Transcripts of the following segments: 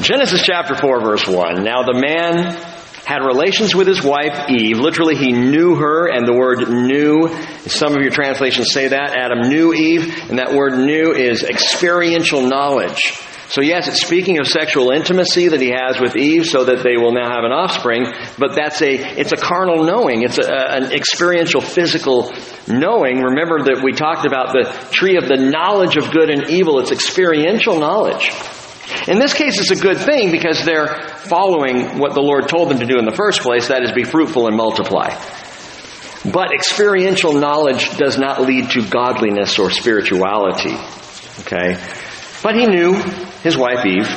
Genesis chapter 4 verse 1. Now the man had relations with his wife Eve. Literally, he knew her, and the word knew, some of your translations say that. Adam knew Eve, and that word knew is experiential knowledge. So yes, it's speaking of sexual intimacy that he has with Eve so that they will now have an offspring, but that's a, it's a carnal knowing. It's a, an experiential physical knowing. Remember that we talked about the tree of the knowledge of good and evil. It's experiential knowledge. In this case, it's a good thing because they're following what the Lord told them to do in the first place, that is, be fruitful and multiply. But experiential knowledge does not lead to godliness or spirituality. Okay? But he knew his wife Eve,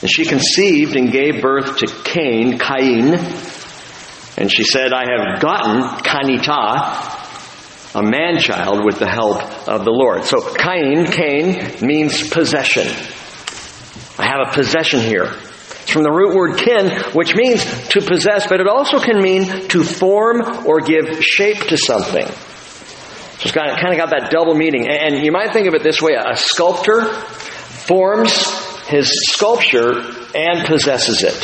and she conceived and gave birth to Cain, Cain, and she said, I have gotten Kanita, a man child with the help of the Lord. So Cain, Cain means possession. I have a possession here. It's from the root word kin, which means to possess, but it also can mean to form or give shape to something. So it's kind of, kind of got that double meaning. And you might think of it this way a sculptor forms his sculpture and possesses it.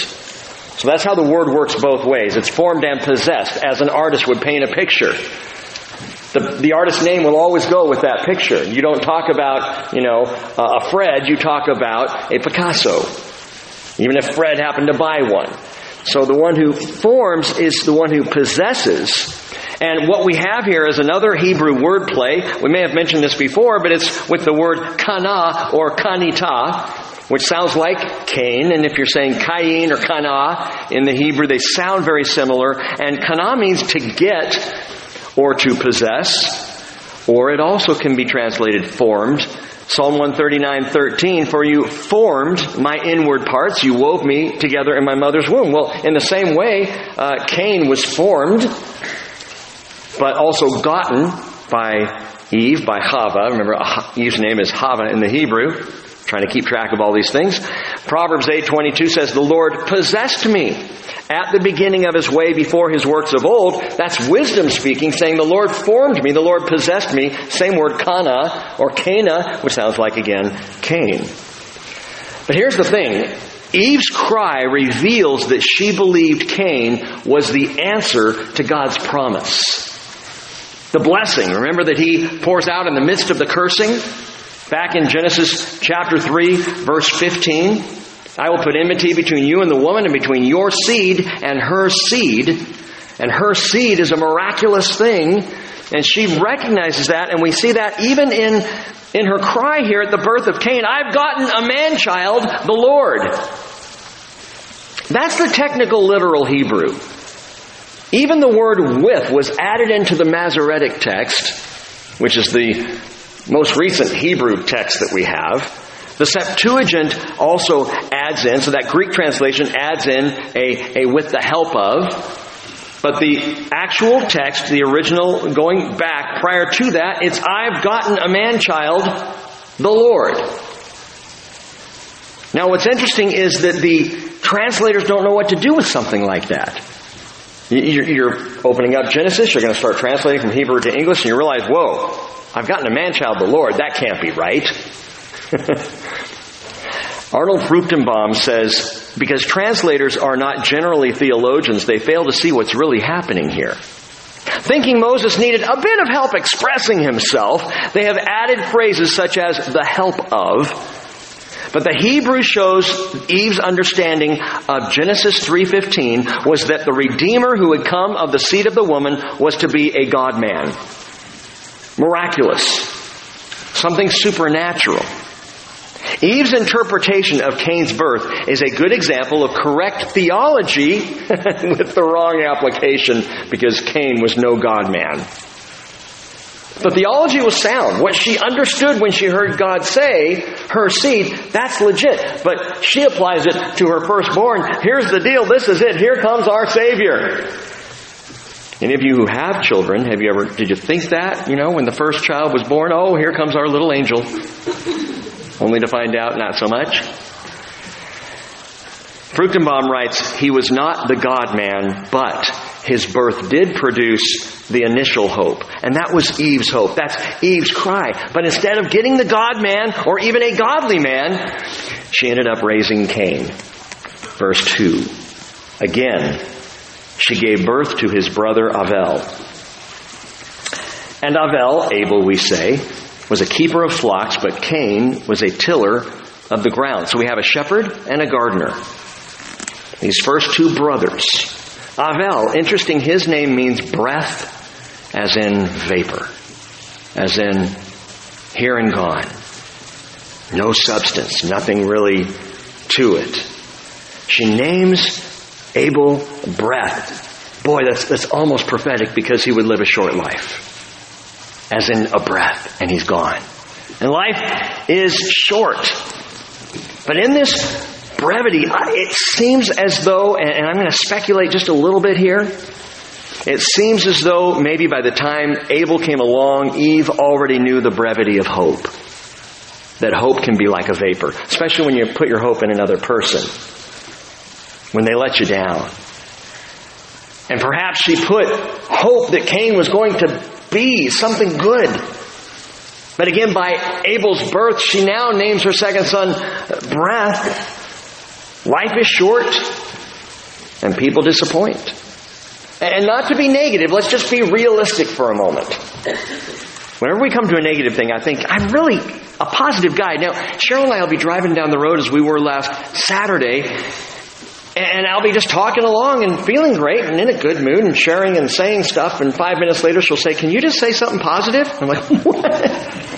So that's how the word works both ways. It's formed and possessed, as an artist would paint a picture. The, the artist's name will always go with that picture. You don't talk about, you know, uh, a Fred, you talk about a Picasso. Even if Fred happened to buy one. So the one who forms is the one who possesses. And what we have here is another Hebrew word play. We may have mentioned this before, but it's with the word kana or kanita, which sounds like Cain. And if you're saying Cain or kana in the Hebrew, they sound very similar. And kana means to get or to possess, or it also can be translated formed. Psalm 139:13 for you formed my inward parts you wove me together in my mother's womb well in the same way uh, Cain was formed but also gotten by Eve, by Hava. Remember, Eve's name is Hava in the Hebrew. Trying to keep track of all these things. Proverbs 8:22 says, "The Lord possessed me at the beginning of his way before his works of old." That's wisdom speaking, saying, "The Lord formed me, the Lord possessed me." Same word kana or Cana, which sounds like again Cain. But here's the thing. Eve's cry reveals that she believed Cain was the answer to God's promise. The blessing, remember that he pours out in the midst of the cursing? Back in Genesis chapter 3, verse 15. I will put enmity between you and the woman and between your seed and her seed. And her seed is a miraculous thing. And she recognizes that, and we see that even in, in her cry here at the birth of Cain I've gotten a man child, the Lord. That's the technical literal Hebrew. Even the word with was added into the Masoretic text, which is the most recent Hebrew text that we have. The Septuagint also adds in, so that Greek translation adds in a, a with the help of. But the actual text, the original going back prior to that, it's I've gotten a man child, the Lord. Now what's interesting is that the translators don't know what to do with something like that. You're opening up Genesis, you're going to start translating from Hebrew to English, and you realize, whoa, I've gotten a man child, the Lord. That can't be right. Arnold Fruchtenbaum says, because translators are not generally theologians, they fail to see what's really happening here. Thinking Moses needed a bit of help expressing himself, they have added phrases such as the help of, but the Hebrew shows Eve's understanding of Genesis 3:15 was that the redeemer who would come of the seed of the woman was to be a God man. Miraculous. Something supernatural. Eve's interpretation of Cain's birth is a good example of correct theology with the wrong application because Cain was no God man. The theology was sound. What she understood when she heard God say, her seed, that's legit. But she applies it to her firstborn. Here's the deal. This is it. Here comes our Savior. Any of you who have children, have you ever, did you think that, you know, when the first child was born? Oh, here comes our little angel. Only to find out not so much. Fruchtenbaum writes, he was not the God man, but his birth did produce the initial hope. And that was Eve's hope. That's Eve's cry. But instead of getting the God man or even a godly man, she ended up raising Cain. Verse 2. Again, she gave birth to his brother Avel. And Avel, Abel we say, was a keeper of flocks, but Cain was a tiller of the ground. So we have a shepherd and a gardener. These first two brothers. Avel, interesting, his name means breath, as in vapor, as in here and gone. No substance, nothing really to it. She names Abel breath. Boy, that's, that's almost prophetic because he would live a short life as in a breath, and he's gone. And life is short. But in this brevity, it seems as though, and I'm going to speculate just a little bit here, it seems as though maybe by the time Abel came along, Eve already knew the brevity of hope. That hope can be like a vapor, especially when you put your hope in another person, when they let you down. And perhaps she put hope that Cain was going to be something good. But again, by Abel's birth, she now names her second son Breath. Life is short, and people disappoint. And not to be negative, let's just be realistic for a moment. Whenever we come to a negative thing, I think, I'm really a positive guy. Now, Cheryl and I will be driving down the road as we were last Saturday, and I'll be just talking along and feeling great and in a good mood and sharing and saying stuff. And five minutes later, she'll say, Can you just say something positive? I'm like, What?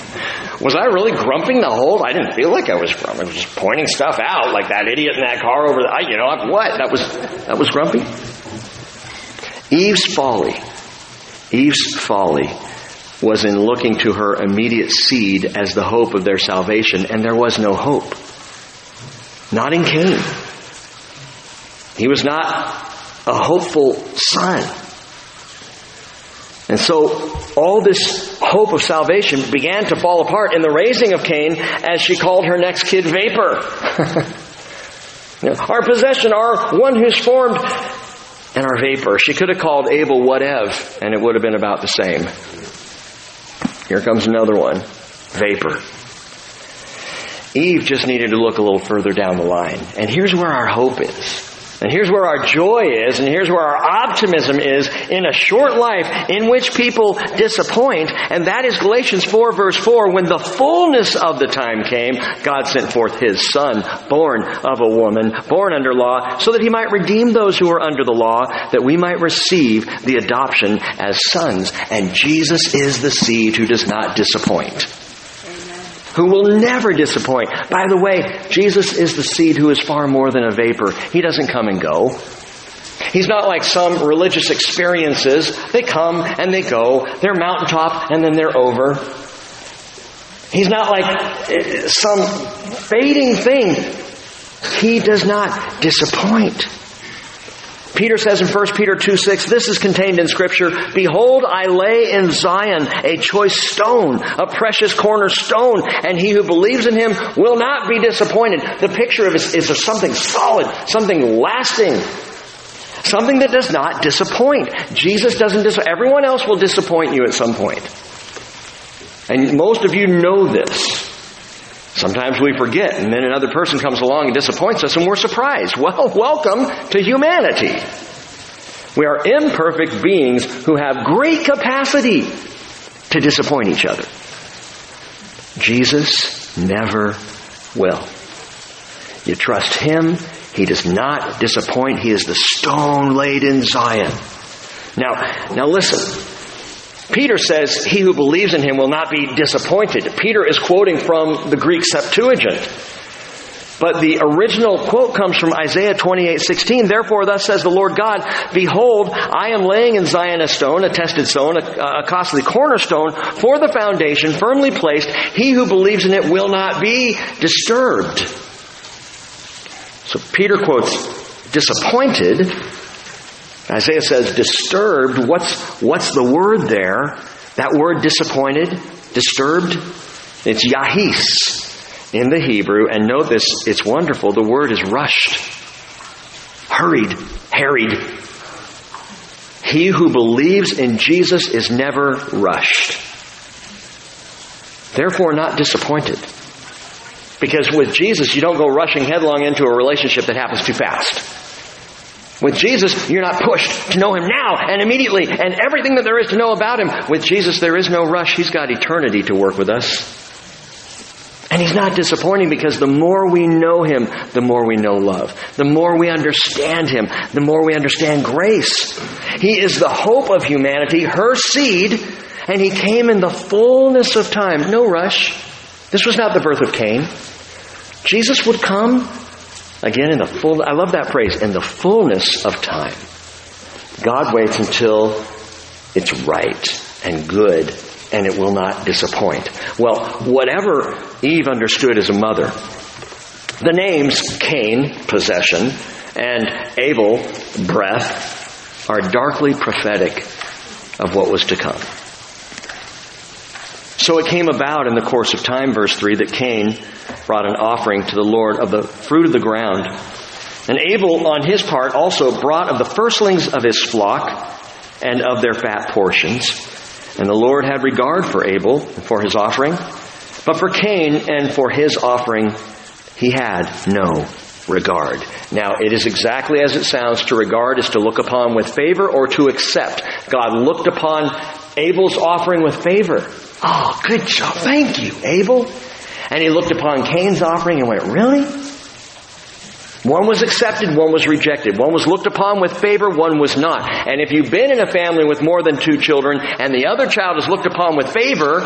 Was I really grumping the whole? I didn't feel like I was grumping. I was just pointing stuff out like that idiot in that car over there. You know, what? That was, that was grumpy. Eve's folly, Eve's folly was in looking to her immediate seed as the hope of their salvation, and there was no hope. Not in Cain. He was not a hopeful son. And so all this hope of salvation began to fall apart in the raising of Cain as she called her next kid Vapor. our possession, our one who's formed, and our vapor. She could have called Abel whatever, and it would have been about the same. Here comes another one. Vapor. Eve just needed to look a little further down the line. And here's where our hope is. And here's where our joy is, and here's where our optimism is in a short life in which people disappoint, and that is Galatians 4 verse 4. When the fullness of the time came, God sent forth His Son, born of a woman, born under law, so that He might redeem those who were under the law, that we might receive the adoption as sons. And Jesus is the seed who does not disappoint who will never disappoint. By the way, Jesus is the seed who is far more than a vapor. He doesn't come and go. He's not like some religious experiences. They come and they go. They're mountaintop and then they're over. He's not like eh, some fading thing. He does not disappoint. Peter says in 1 Peter 2 6, this is contained in Scripture Behold, I lay in Zion a choice stone, a precious cornerstone, and he who believes in him will not be disappointed. The picture of it is of something solid, something lasting, something that does not disappoint. Jesus doesn't disappoint. Everyone else will disappoint you at some point. And most of you know this. Sometimes we forget, and then another person comes along and disappoints us, and we're surprised. Well, welcome to humanity. We are imperfect beings who have great capacity to disappoint each other. Jesus never will. You trust Him, He does not disappoint. He is the stone laid in Zion. Now, now listen. Peter says, He who believes in him will not be disappointed. Peter is quoting from the Greek Septuagint. But the original quote comes from Isaiah 28, 16. Therefore, thus says the Lord God, Behold, I am laying in Zion a stone, a tested stone, a, a costly cornerstone for the foundation, firmly placed. He who believes in it will not be disturbed. So Peter quotes disappointed Isaiah says disturbed. What's, what's the word there? That word disappointed, disturbed, it's yahis in the Hebrew. And note this, it's wonderful. The word is rushed, hurried, harried. He who believes in Jesus is never rushed. Therefore, not disappointed. Because with Jesus, you don't go rushing headlong into a relationship that happens too fast. With Jesus, you're not pushed to know Him now and immediately and everything that there is to know about Him. With Jesus, there is no rush. He's got eternity to work with us. And He's not disappointing because the more we know Him, the more we know love. The more we understand Him, the more we understand grace. He is the hope of humanity, her seed, and He came in the fullness of time. No rush. This was not the birth of Cain. Jesus would come again in the full, I love that phrase, in the fullness of time. God waits until it's right and good and it will not disappoint. Well, whatever Eve understood as a mother, the names Cain, possession, and Abel, breath, are darkly prophetic of what was to come. So it came about in the course of time, verse 3, that Cain brought an offering to the Lord of the fruit of the ground. And Abel, on his part, also brought of the firstlings of his flock and of their fat portions. And the Lord had regard for Abel and for his offering, but for Cain and for his offering, he had no regard. Now, it is exactly as it sounds to regard is to look upon with favor or to accept. God looked upon Abel's offering with favor. Oh, good job. Thank you, Abel. And he looked upon Cain's offering and went, Really? One was accepted, one was rejected. One was looked upon with favor, one was not. And if you've been in a family with more than two children and the other child is looked upon with favor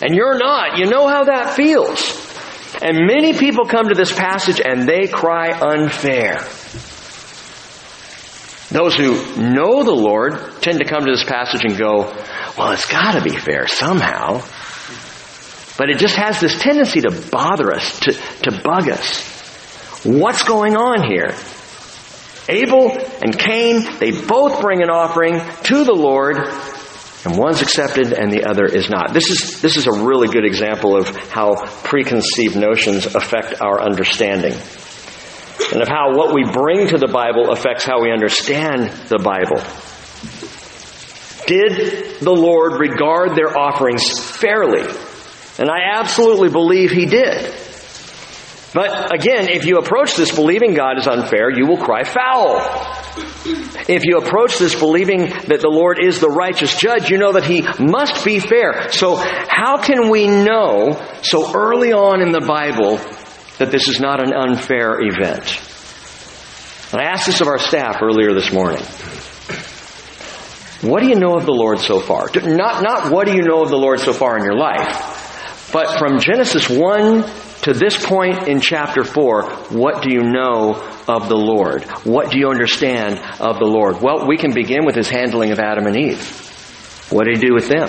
and you're not, you know how that feels. And many people come to this passage and they cry unfair. Those who know the Lord tend to come to this passage and go, well, it's got to be fair somehow. But it just has this tendency to bother us, to, to bug us. What's going on here? Abel and Cain, they both bring an offering to the Lord, and one's accepted and the other is not. This is, this is a really good example of how preconceived notions affect our understanding. And of how what we bring to the Bible affects how we understand the Bible. Did the Lord regard their offerings fairly? And I absolutely believe He did. But again, if you approach this believing God is unfair, you will cry foul. If you approach this believing that the Lord is the righteous judge, you know that He must be fair. So how can we know so early on in the Bible that this is not an unfair event? And I asked this of our staff earlier this morning. What do you know of the Lord so far? Not, not what do you know of the Lord so far in your life, but from Genesis 1 to this point in chapter 4, what do you know of the Lord? What do you understand of the Lord? Well, we can begin with his handling of Adam and Eve. What did he do with them?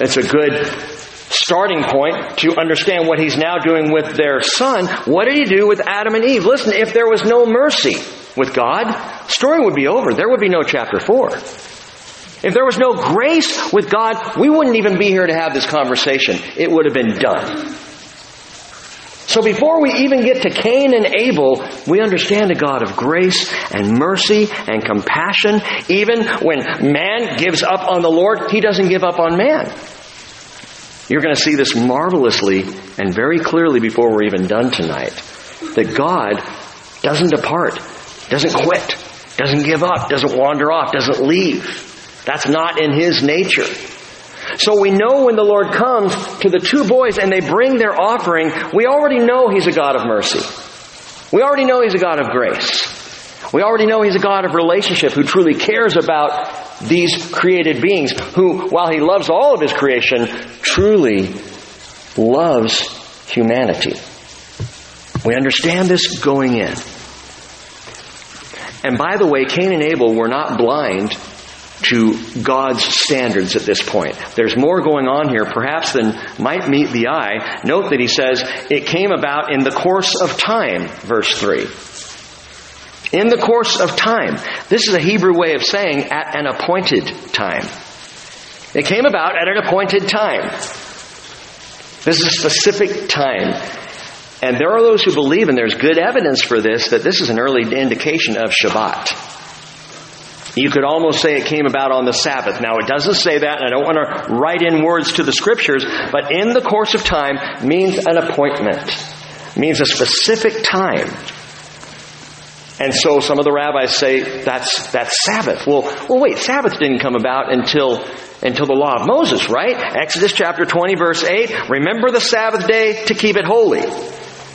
It's a good starting point to understand what he's now doing with their son. What did he do with Adam and Eve? Listen, if there was no mercy with God, story would be over. There would be no chapter 4. If there was no grace with God, we wouldn't even be here to have this conversation. It would have been done. So before we even get to Cain and Abel, we understand a God of grace and mercy and compassion. Even when man gives up on the Lord, he doesn't give up on man. You're going to see this marvelously and very clearly before we're even done tonight. That God doesn't depart, doesn't quit, doesn't give up, doesn't wander off, doesn't leave. That's not in his nature. So we know when the Lord comes to the two boys and they bring their offering, we already know he's a God of mercy. We already know he's a God of grace. We already know he's a God of relationship who truly cares about these created beings, who, while he loves all of his creation, truly loves humanity. We understand this going in. And by the way, Cain and Abel were not blind to God's standards at this point. There's more going on here, perhaps, than might meet the eye. Note that he says, it came about in the course of time, verse 3. In the course of time. This is a Hebrew way of saying at an appointed time. It came about at an appointed time. This is a specific time. And there are those who believe, and there's good evidence for this, that this is an early indication of Shabbat. You could almost say it came about on the Sabbath. Now, it doesn't say that, and I don't want to write in words to the scriptures, but in the course of time means an appointment, means a specific time. And so some of the rabbis say that's, that's Sabbath. Well, well, wait, Sabbath didn't come about until, until the law of Moses, right? Exodus chapter 20 verse 8, remember the Sabbath day to keep it holy.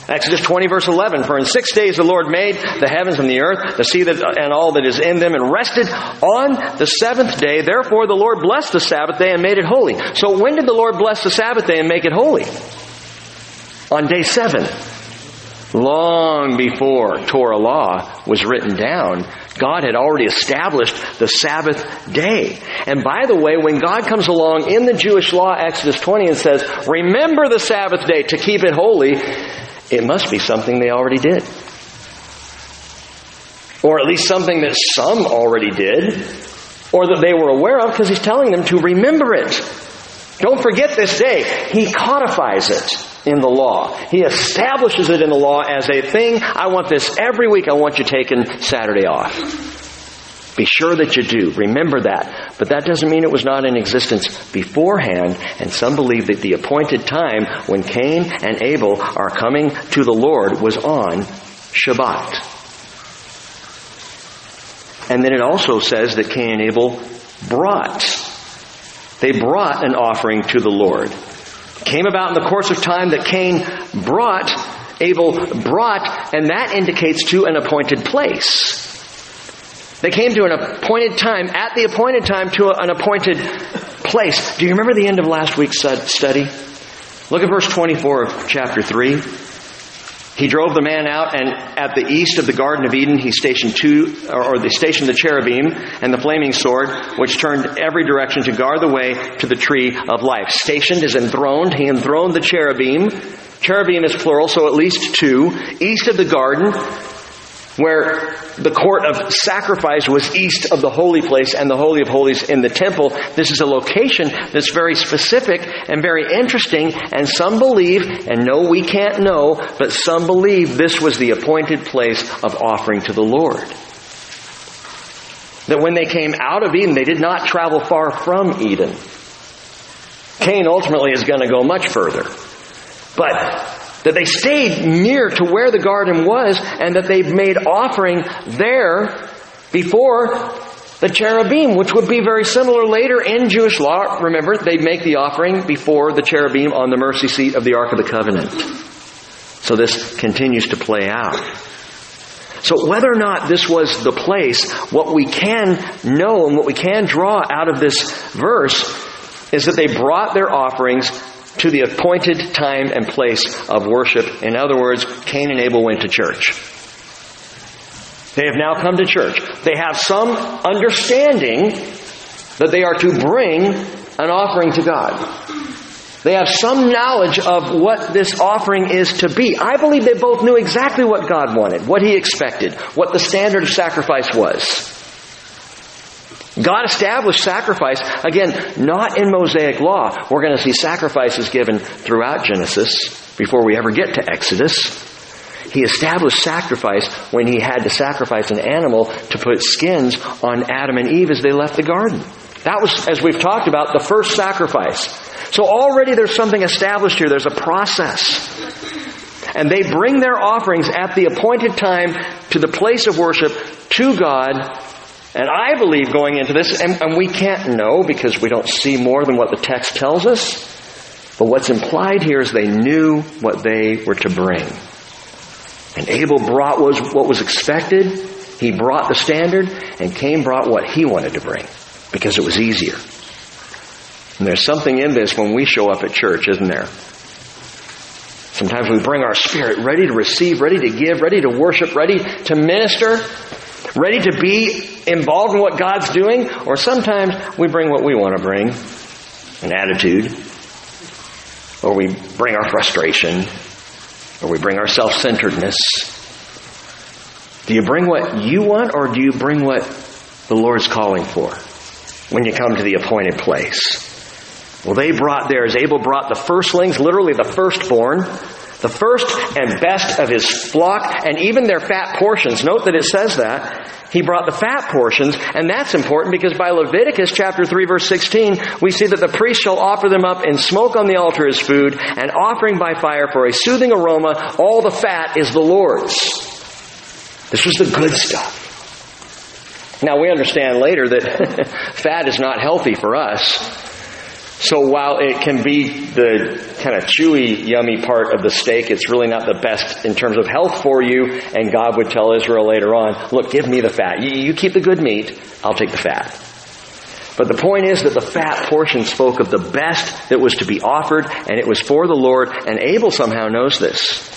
Exodus 20 verse 11, for in six days the Lord made the heavens and the earth, the sea that, and all that is in them, and rested on the seventh day. Therefore the Lord blessed the Sabbath day and made it holy. So when did the Lord bless the Sabbath day and make it holy? On day seven. Long before Torah law was written down, God had already established the Sabbath day. And by the way, when God comes along in the Jewish law, Exodus 20, and says, remember the Sabbath day to keep it holy, it must be something they already did. Or at least something that some already did, or that they were aware of because he's telling them to remember it. Don't forget this day. He codifies it in the law. He establishes it in the law as a thing. I want this every week. I want you taking Saturday off. Be sure that you do. Remember that. But that doesn't mean it was not in existence beforehand. And some believe that the appointed time when Cain and Abel are coming to the Lord was on Shabbat. And then it also says that Cain and Abel brought. They brought an offering to the Lord. Came about in the course of time that Cain brought, Abel brought, and that indicates to an appointed place. They came to an appointed time, at the appointed time, to an appointed place. Do you remember the end of last week's study? Look at verse 24 of chapter 3. He drove the man out, and at the east of the Garden of Eden, he stationed two, or, they stationed the cherubim and the flaming sword, which turned every direction to guard the way to the tree of life. Stationed is enthroned. He enthroned the cherubim. Cherubim is plural, so at least two. East of the garden, where the court of sacrifice was east of the holy place and the holy of holies in the temple. This is a location that's very specific and very interesting and some believe, and no we can't know, but some believe this was the appointed place of offering to the Lord. That when they came out of Eden, they did not travel far from Eden. Cain ultimately is going to go much further. But that they stayed near to where the garden was and that they made offering there before the cherubim, which would be very similar later in Jewish law. Remember, they'd make the offering before the cherubim on the mercy seat of the Ark of the Covenant. So this continues to play out. So whether or not this was the place, what we can know and what we can draw out of this verse is that they brought their offerings to the appointed time and place of worship. In other words, Cain and Abel went to church. They have now come to church. They have some understanding that they are to bring an offering to God. They have some knowledge of what this offering is to be. I believe they both knew exactly what God wanted, what He expected, what the standard of sacrifice was. God established sacrifice, again, not in Mosaic law. We're going to see sacrifices given throughout Genesis before we ever get to Exodus. He established sacrifice when he had to sacrifice an animal to put skins on Adam and Eve as they left the garden. That was, as we've talked about, the first sacrifice. So already there's something established here. There's a process. And they bring their offerings at the appointed time to the place of worship to God and I believe going into this, and, and, we can't know because we don't see more than what the text tells us, but what's implied here is they knew what they were to bring. And Abel brought was what was expected. He brought the standard, and Cain brought what he wanted to bring because it was easier. And there's something in this when we show up at church, isn't there? Sometimes we bring our spirit ready to receive, ready to give, ready to worship, ready to minister, ready to be involved in what God's doing, or sometimes we bring what we want to bring an attitude, or we bring our frustration, or we bring our self centeredness. Do you bring what you want, or do you bring what the Lord's calling for when you come to the appointed place? Well, they brought theirs. Abel brought the firstlings, literally the firstborn, the first and best of his flock, and even their fat portions. Note that it says that. he brought the fat portions, and that's important because by Leviticus chapter 3 verse 16, we see that the priest shall offer them up in smoke on the altar as food, and offering by fire for a soothing aroma. All the fat is the Lord's. This was the good stuff. Now we understand later that fat is not healthy for us. So while it can be the kind of chewy, yummy part of the steak, it's really not the best in terms of health for you. And God would tell Israel later on, look, give me the fat. You, keep the good meat, I'll take the fat. But the point is that the fat portion spoke of the best that was to be offered, and it was for the Lord, and Abel somehow knows this.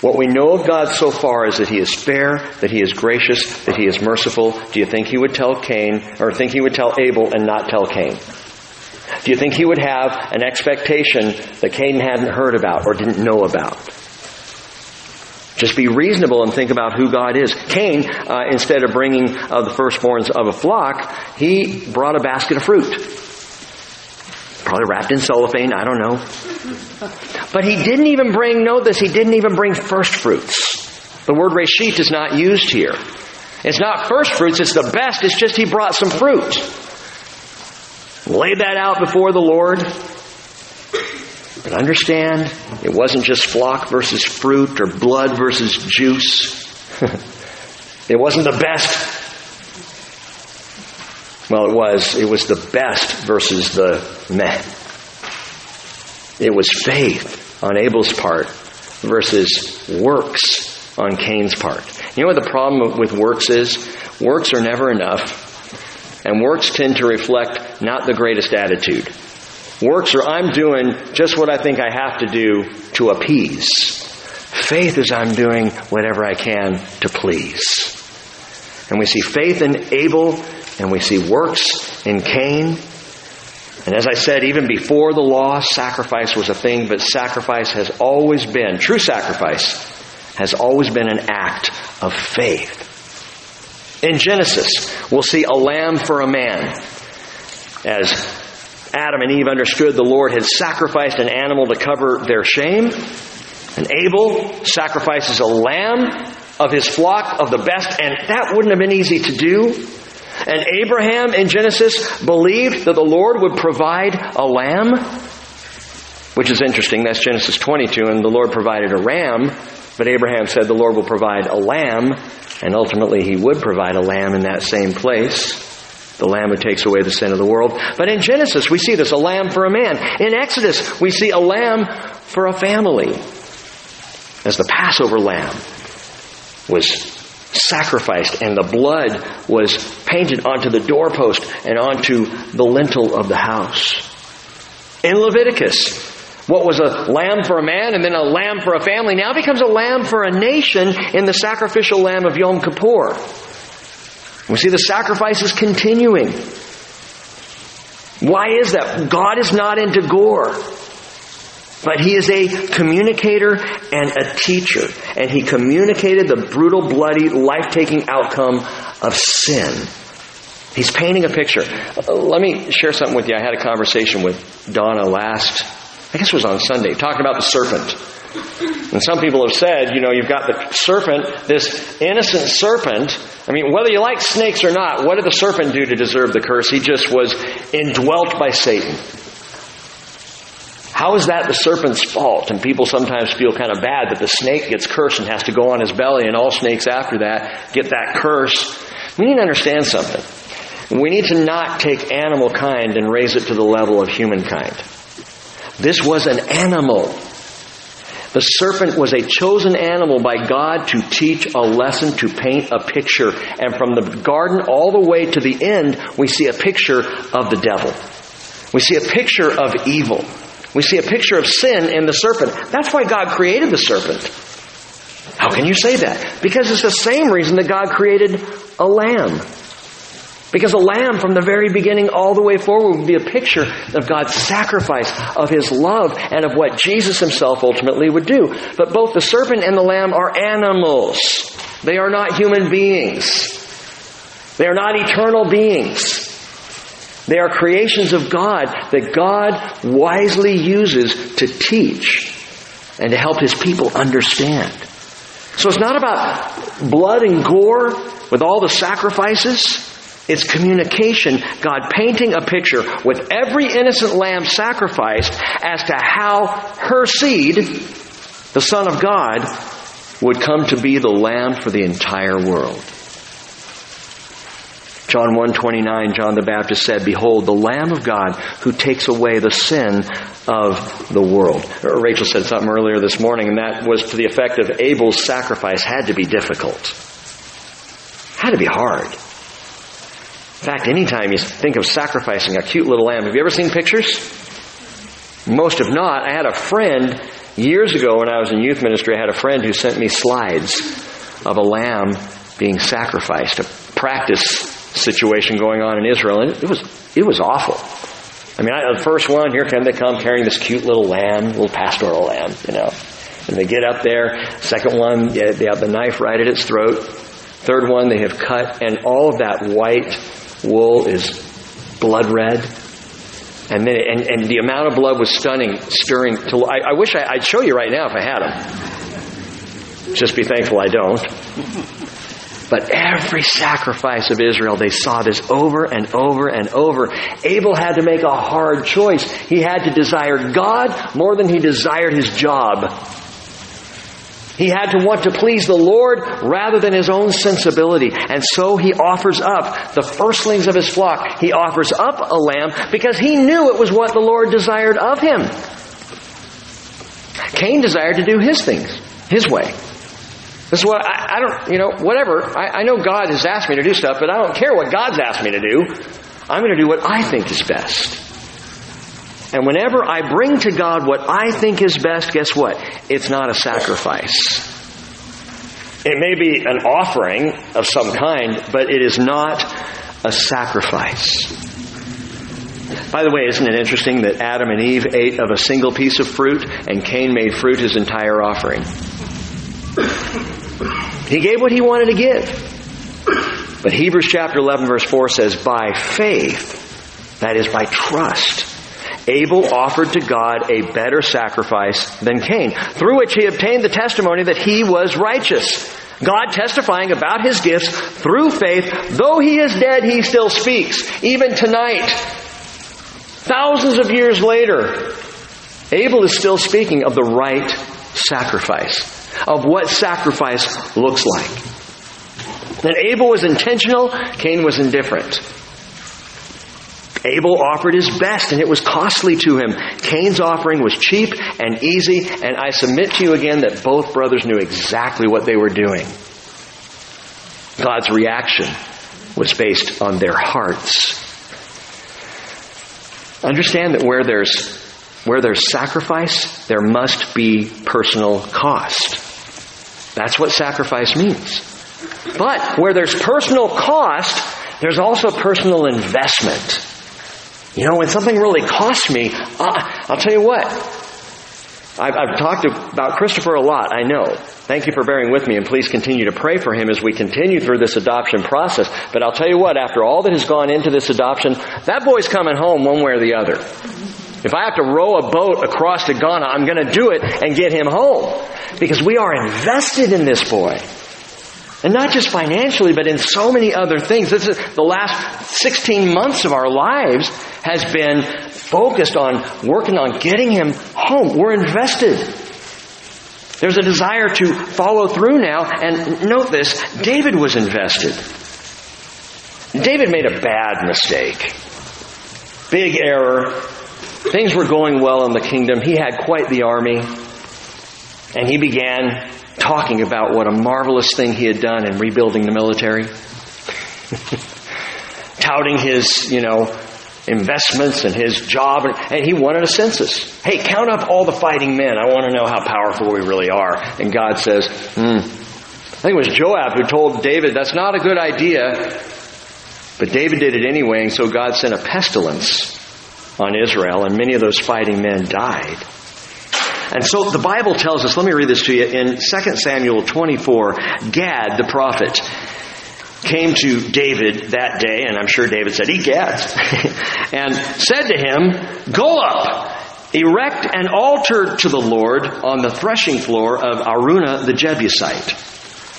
What we know of God so far is that He is fair, that He is gracious, that He is merciful. Do you think He would tell Cain, or think He would tell Abel and not tell Cain? Do you think he would have an expectation that Cain hadn't heard about or didn't know about? Just be reasonable and think about who God is. Cain, uh, instead of bringing uh, the firstborns of a flock, he brought a basket of fruit. Probably wrapped in cellophane, I don't know. But he didn't even bring, know this, he didn't even bring first fruits. The word reshit is not used here. It's not first fruits, it's the best, it's just he brought some fruit laid that out before the Lord. But understand, it wasn't just flock versus fruit or blood versus juice. it wasn't the best. Well, it was. It was the best versus the meh. It was faith on Abel's part versus works on Cain's part. You know what the problem with works is? Works are never enough. And works tend to reflect not the greatest attitude. Works are I'm doing just what I think I have to do to appease. Faith is I'm doing whatever I can to please. And we see faith in Abel, and we see works in Cain. And as I said, even before the law, sacrifice was a thing, but sacrifice has always been, true sacrifice, has always been an act of faith. In Genesis, we'll see a lamb for a man. As Adam and Eve understood the Lord had sacrificed an animal to cover their shame. And Abel sacrifices a lamb of his flock of the best, and that wouldn't have been easy to do. And Abraham in Genesis believed that the Lord would provide a lamb, which is interesting. That's Genesis 22, and the Lord provided a ram, but Abraham said the Lord will provide a lamb. And ultimately, he would provide a lamb in that same place. The lamb who takes away the sin of the world. But in Genesis, we see this a lamb for a man. In Exodus, we see a lamb for a family. As the Passover lamb was sacrificed and the blood was painted onto the doorpost and onto the lintel of the house. In Leviticus, what was a lamb for a man and then a lamb for a family now becomes a lamb for a nation in the sacrificial lamb of Yom Kippur. We see the sacrifice is continuing. Why is that? God is not into gore. But he is a communicator and a teacher. And he communicated the brutal, bloody, life-taking outcome of sin. He's painting a picture. Uh, let me share something with you. I had a conversation with Donna last I guess it was on Sunday, talking about the serpent. And some people have said, you know, you've got the serpent, this innocent serpent. I mean, whether you like snakes or not, what did the serpent do to deserve the curse? He just was indwelt by Satan. How is that the serpent's fault? And people sometimes feel kind of bad that the snake gets cursed and has to go on his belly, and all snakes after that get that curse. We need to understand something. We need to not take animal kind and raise it to the level of humankind. This was an animal. The serpent was a chosen animal by God to teach a lesson, to paint a picture. And from the garden all the way to the end, we see a picture of the devil. We see a picture of evil. We see a picture of sin in the serpent. That's why God created the serpent. How can you say that? Because it's the same reason that God created a lamb. Because a lamb from the very beginning all the way forward would be a picture of God's sacrifice, of His love, and of what Jesus Himself ultimately would do. But both the serpent and the lamb are animals. They are not human beings. They are not eternal beings. They are creations of God that God wisely uses to teach and to help His people understand. So it's not about blood and gore with all the sacrifices. It's communication, God painting a picture with every innocent lamb sacrificed as to how her seed, the Son of God, would come to be the lamb for the entire world. John 1:29 John the Baptist said, "Behold the Lamb of God who takes away the sin of the world." Rachel said something earlier this morning and that was to the effect of Abel's sacrifice had to be difficult. Had to be hard. In fact, anytime you think of sacrificing a cute little lamb, have you ever seen pictures? Most have not. I had a friend years ago when I was in youth ministry, I had a friend who sent me slides of a lamb being sacrificed, a practice situation going on in Israel, and it was it was awful. I mean, I, the first one, here come they come carrying this cute little lamb, little pastoral lamb, you know. And they get up there. Second one, they have the knife right at its throat. Third one, they have cut, and all of that white wool is blood red. And then, and, and the amount of blood was stunning, stirring. To, I, I wish I, I'd show you right now if I had them. Just be thankful I don't. But every sacrifice of Israel, they saw this over and over and over. Abel had to make a hard choice. He had to desire God more than he desired his job. He had to want to please the Lord rather than his own sensibility. And so he offers up the firstlings of his flock. He offers up a lamb because he knew it was what the Lord desired of him. Cain desired to do his things, his way. This is what I, I don't, you know, whatever. I, I know God has asked me to do stuff, but I don't care what God's asked me to do. I'm going to do what I think is best. And whenever I bring to God what I think is best, guess what? It's not a sacrifice. It may be an offering of some kind, but it is not a sacrifice. By the way, isn't it interesting that Adam and Eve ate of a single piece of fruit and Cain made fruit his entire offering? He gave what he wanted to give. But Hebrews chapter 11 verse 4 says, by faith, that is by trust, Abel offered to God a better sacrifice than Cain, through which he obtained the testimony that he was righteous. God testifying about his gifts through faith, though he is dead, he still speaks. Even tonight, thousands of years later, Abel is still speaking of the right sacrifice of what sacrifice looks like. That Abel was intentional, Cain was indifferent. Abel offered his best and it was costly to him. Cain's offering was cheap and easy, and I submit to you again that both brothers knew exactly what they were doing. God's reaction was based on their hearts. Understand that where there's where there's sacrifice, there must be personal cost. That's what sacrifice means. But where there's personal cost, there's also personal investment. You know, when something really costs me, uh, I'll tell you what. I've, I've talked about Christopher a lot, I know. Thank you for bearing with me, and please continue to pray for him as we continue through this adoption process. But I'll tell you what, after all that has gone into this adoption, that boy's coming home one way or the other. If I have to row a boat across to Ghana, I'm going to do it and get him home. Because we are invested in this boy. And not just financially, but in so many other things. This is the last 16 months of our lives has been focused on working on getting him home. We're invested. There's a desire to follow through now. And note this, David was invested. David made a bad mistake. Big error. Things were going well in the kingdom. He had quite the army. And he began talking about what a marvelous thing he had done in rebuilding the military. Touting his, you know, investments and his job. And he wanted a census. Hey, count up all the fighting men. I want to know how powerful we really are. And God says, hmm. I think it was Joab who told David, that's not a good idea. But David did it anyway, and so God sent a pestilence on Israel, and many of those fighting men died. And so the Bible tells us, let me read this to you, in 2 Samuel 24, Gad the prophet came to David that day, and I'm sure David said, Egad, and said to him, Go up erect an altar to the Lord on the threshing floor of Araunah the Jebusite.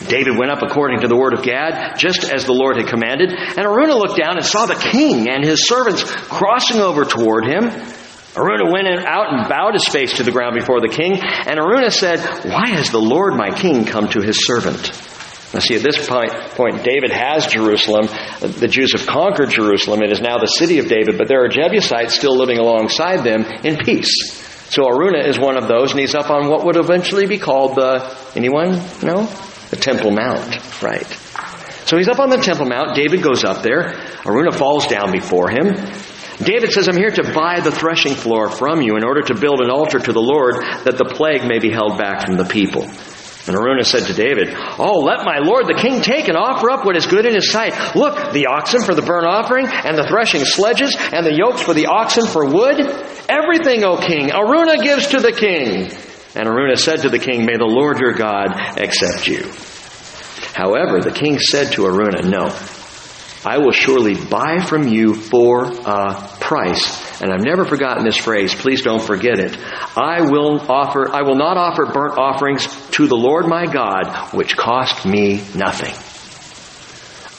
David went up according to the word of Gad, just as the Lord had commanded, and Araunah looked down and saw the king and his servants crossing over toward him. Araunah went out and bowed his face to the ground before the king, and Araunah said, Why has the Lord my king come to his servant? Now see, at this point, point, David has Jerusalem. The Jews have conquered Jerusalem. It is now the city of David, but there are Jebusites still living alongside them in peace. So Araunah is one of those, and he's up on what would eventually be called the, anyone? No? The Temple Mount, right. So he's up on the Temple Mount. David goes up there. Araunah falls down before him. David says, I'm here to buy the threshing floor from you in order to build an altar to the Lord that the plague may be held back from the people. And Araunah said to David, Oh, let my lord the king take and offer up what is good in his sight. Look, the oxen for the burnt offering, and the threshing sledges, and the yokes for the oxen for wood. Everything, O king, Araunah gives to the king. And Araunah said to the king, May the Lord your God accept you. However, the king said to Araunah, No, I will surely buy from you for a price. And I've never forgotten this phrase. Please don't forget it. I will offer, I will not offer burnt offerings to the Lord my God, which cost me nothing.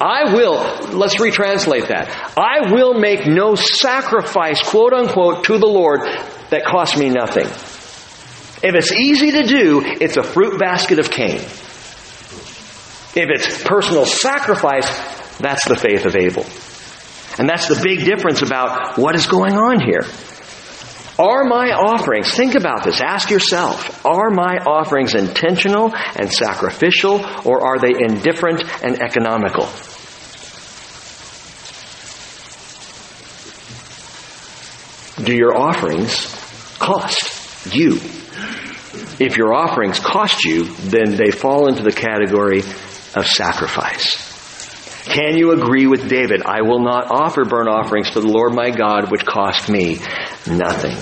I will, let's retranslate that. I will make no sacrifice, quote unquote, to the Lord that cost me nothing. If it's easy to do, it's a fruit basket of Cain. If it's personal sacrifice, that's the faith of Abel. And that's the big difference about what is going on here. Are my offerings, think about this, ask yourself, are my offerings intentional and sacrificial, or are they indifferent and economical? Do your offerings cost you? If your offerings cost you, then they fall into the category of sacrifice. Can you agree with David? I will not offer burnt offerings to the Lord my God, which cost me nothing.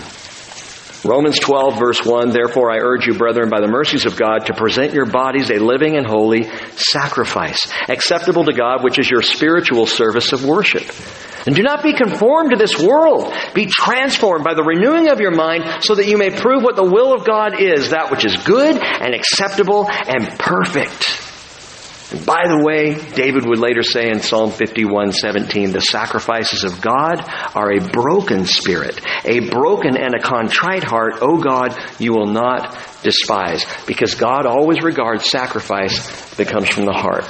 Romans 12 verse 1, therefore I urge you, brethren, by the mercies of God, to present your bodies a living and holy sacrifice, acceptable to God, which is your spiritual service of worship. And do not be conformed to this world. Be transformed by the renewing of your mind so that you may prove what the will of God is, that which is good and acceptable and perfect. And by the way, David would later say in Psalm 51:17, the sacrifices of God are a broken spirit, a broken and a contrite heart, O God, you will not despise, because God always regards sacrifice that comes from the heart.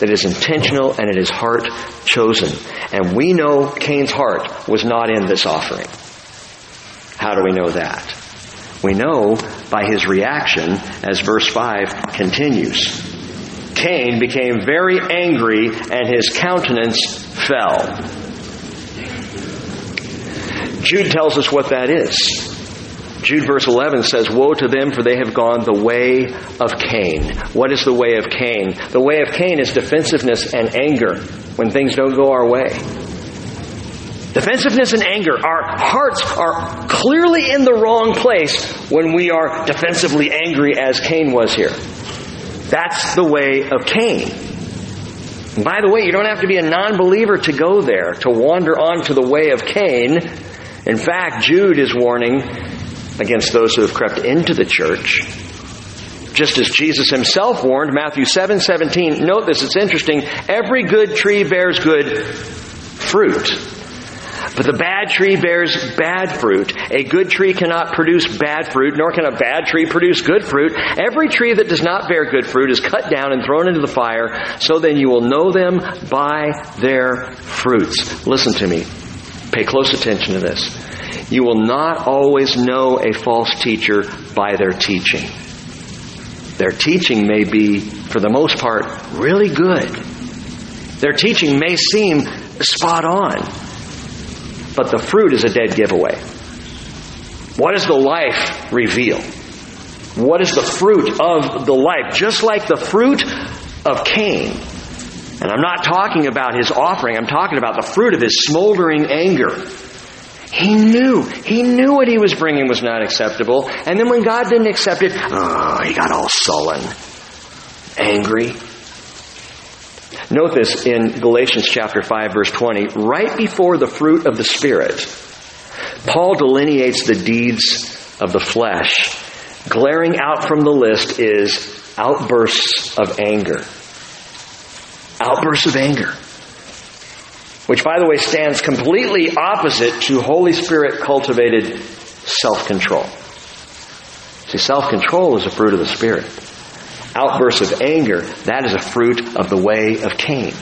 That is intentional and it is heart chosen. And we know Cain's heart was not in this offering. How do we know that? We know by his reaction as verse 5 continues. Cain became very angry and his countenance fell. Jude tells us what that is. Jude verse 11 says, Woe to them for they have gone the way of Cain. What is the way of Cain? The way of Cain is defensiveness and anger when things don't go our way. Defensiveness and anger. Our hearts are clearly in the wrong place when we are defensively angry as Cain was here. That's the way of Cain. By the way, you don't have to be a non believer to go there, to wander onto the way of Cain. In fact, Jude is warning against those who have crept into the church. Just as Jesus himself warned, Matthew 7 17. Note this, it's interesting. Every good tree bears good fruit. But the bad tree bears bad fruit. A good tree cannot produce bad fruit, nor can a bad tree produce good fruit. Every tree that does not bear good fruit is cut down and thrown into the fire. So then you will know them by their fruits. Listen to me. Pay close attention to this. You will not always know a false teacher by their teaching. Their teaching may be, for the most part, really good. Their teaching may seem spot on but the fruit is a dead giveaway. What does the life reveal? What is the fruit of the life? Just like the fruit of Cain. And I'm not talking about his offering, I'm talking about the fruit of his smoldering anger. He knew. He knew what he was bringing was not acceptable. And then when God didn't accept it, oh, he got all sullen, angry. Note this in Galatians chapter 5 verse 20, right before the fruit of the Spirit. Paul delineates the deeds of the flesh. Glaring out from the list is outbursts of anger. Outbursts of anger. Which, by the way, stands completely opposite to Holy Spirit cultivated self control. See, self control is a fruit of the Spirit. Outbursts of anger, that is a fruit of the way of Cain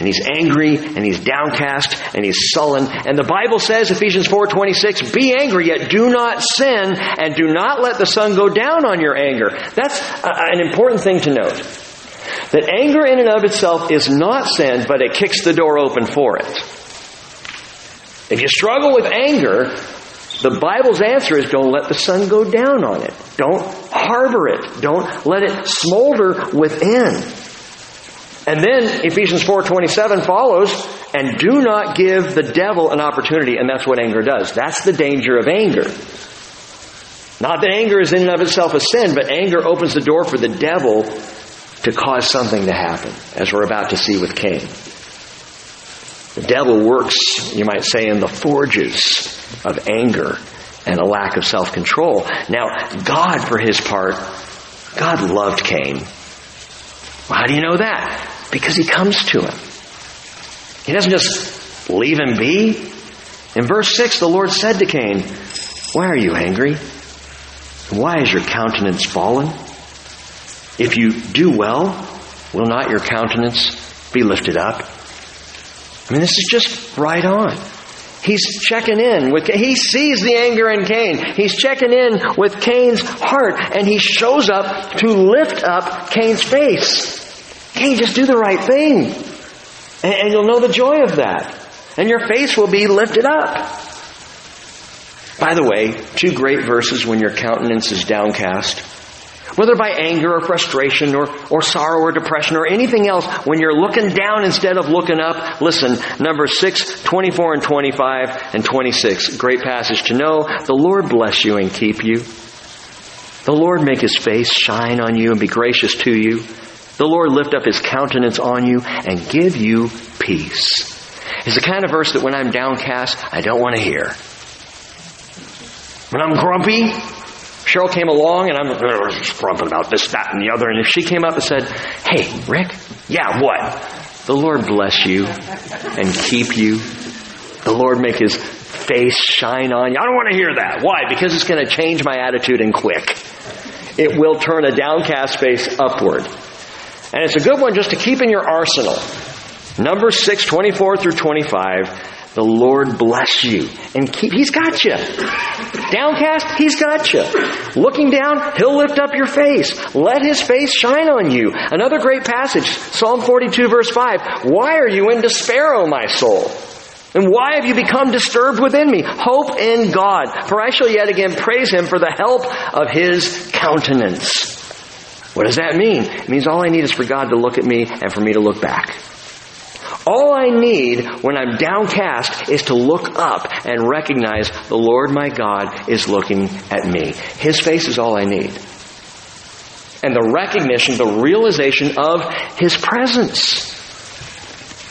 and he's angry and he's downcast and he's sullen. And the Bible says, Ephesians 4:26, "Be angry, yet do not sin, and do not let the sun go down on your anger." That's an important thing to note. That anger in and of itself is not sin, but it kicks the door open for it. If you struggle with anger, the Bible's answer is don't let the sun go down on it. Don't harbor it. Don't let it smolder within. And then Ephesians 4:27 follows, and do not give the devil an opportunity, and that's what anger does. That's the danger of anger. Not that anger is in and of itself a sin, but anger opens the door for the devil to cause something to happen, as we're about to see with Cain. The devil works, you might say, in the forges of anger and a lack of self control. Now, God, for his part, God loved Cain. How do you know that? Because he comes to him. He doesn't just leave him be. In verse 6, the Lord said to Cain, Why are you angry? Why is your countenance fallen? If you do well, will not your countenance be lifted up? I mean, this is just right on. He's checking in with, he sees the anger in Cain. He's checking in with Cain's heart and he shows up to lift up Cain's face. Cain, just do the right thing. And, and you'll know the joy of that. And your face will be lifted up. By the way, two great verses when your countenance is downcast. Whether by anger or frustration or, or sorrow or depression or anything else, when you're looking down instead of looking up, listen, number 6, 24 and 25 and 26. Great passage to know. The Lord bless you and keep you. The Lord make his face shine on you and be gracious to you. The Lord lift up his countenance on you and give you peace. It's the kind of verse that when I'm downcast, I don't want to hear. When I'm grumpy, Cheryl came along and I'm grumping about this, that, and the other. And if she came up and said, Hey, Rick, yeah, what? The Lord bless you and keep you. The Lord make his face shine on you. I don't want to hear that. Why? Because it's going to change my attitude and quick. It will turn a downcast face upward. And it's a good one just to keep in your arsenal. Number 6, 24 through 25. The Lord bless you and keep, He's got you. Downcast, He's got you. Looking down, He'll lift up your face. Let His face shine on you. Another great passage, Psalm 42 verse 5. Why are you in despair, O my soul? And why have you become disturbed within me? Hope in God, for I shall yet again praise Him for the help of His countenance. What does that mean? It means all I need is for God to look at me and for me to look back. All I need when I'm downcast is to look up and recognize the Lord my God is looking at me. His face is all I need. And the recognition, the realization of His presence.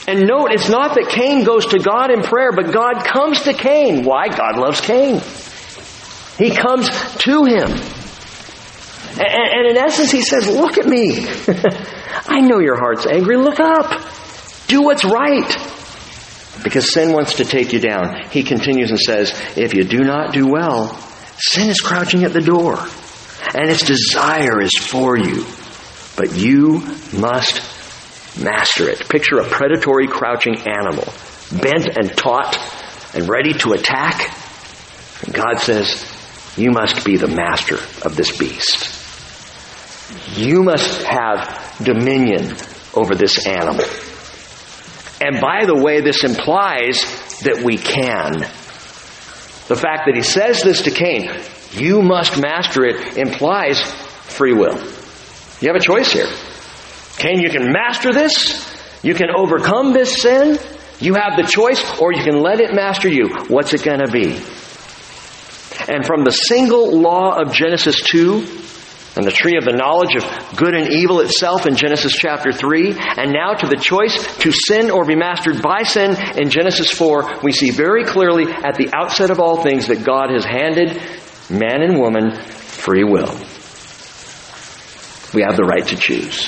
And note, it's not that Cain goes to God in prayer, but God comes to Cain. Why? God loves Cain. He comes to him. And, in essence, he says, Look at me. I know your heart's angry. Look up. Do what's right. Because sin wants to take you down. He continues and says, If you do not do well, sin is crouching at the door. And its desire is for you. But you must master it. Picture a predatory crouching animal, bent and taut and ready to attack. And God says, You must be the master of this beast. You must have dominion over this animal. And by the way, this implies that we can. The fact that he says this to Cain, you must master it, implies free will. You have a choice here. Cain, you can master this. You can overcome this sin. You have the choice, or you can let it master you. What's it going to be? And from the single law of Genesis 2, and the tree of the knowledge of good and evil itself in Genesis chapter 3, and now to the choice to sin or be mastered by sin in Genesis 4, we see very clearly at the outset of all things that God has handed man and woman free will. We have the right to choose.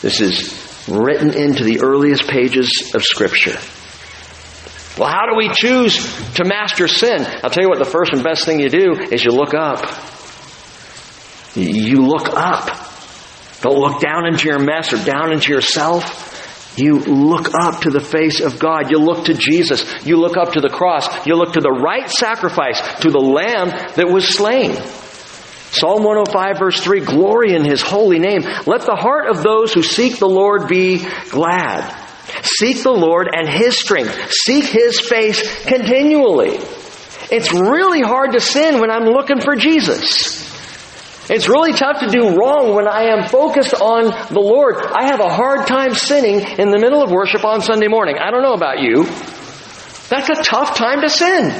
This is written into the earliest pages of Scripture. Well, how do we choose to master sin? I'll tell you what, the first and best thing you do is you look up. You look up. Don't look down into your mess or down into yourself. You look up to the face of God. You look to Jesus. You look up to the cross. You look to the right sacrifice, to the lamb that was slain. Psalm 105 verse 3, glory in his holy name. Let the heart of those who seek the Lord be glad. Seek the Lord and his strength. Seek his face continually. It's really hard to sin when I'm looking for Jesus. It's really tough to do wrong when I am focused on the Lord. I have a hard time sinning in the middle of worship on Sunday morning. I don't know about you. That's a tough time to sin.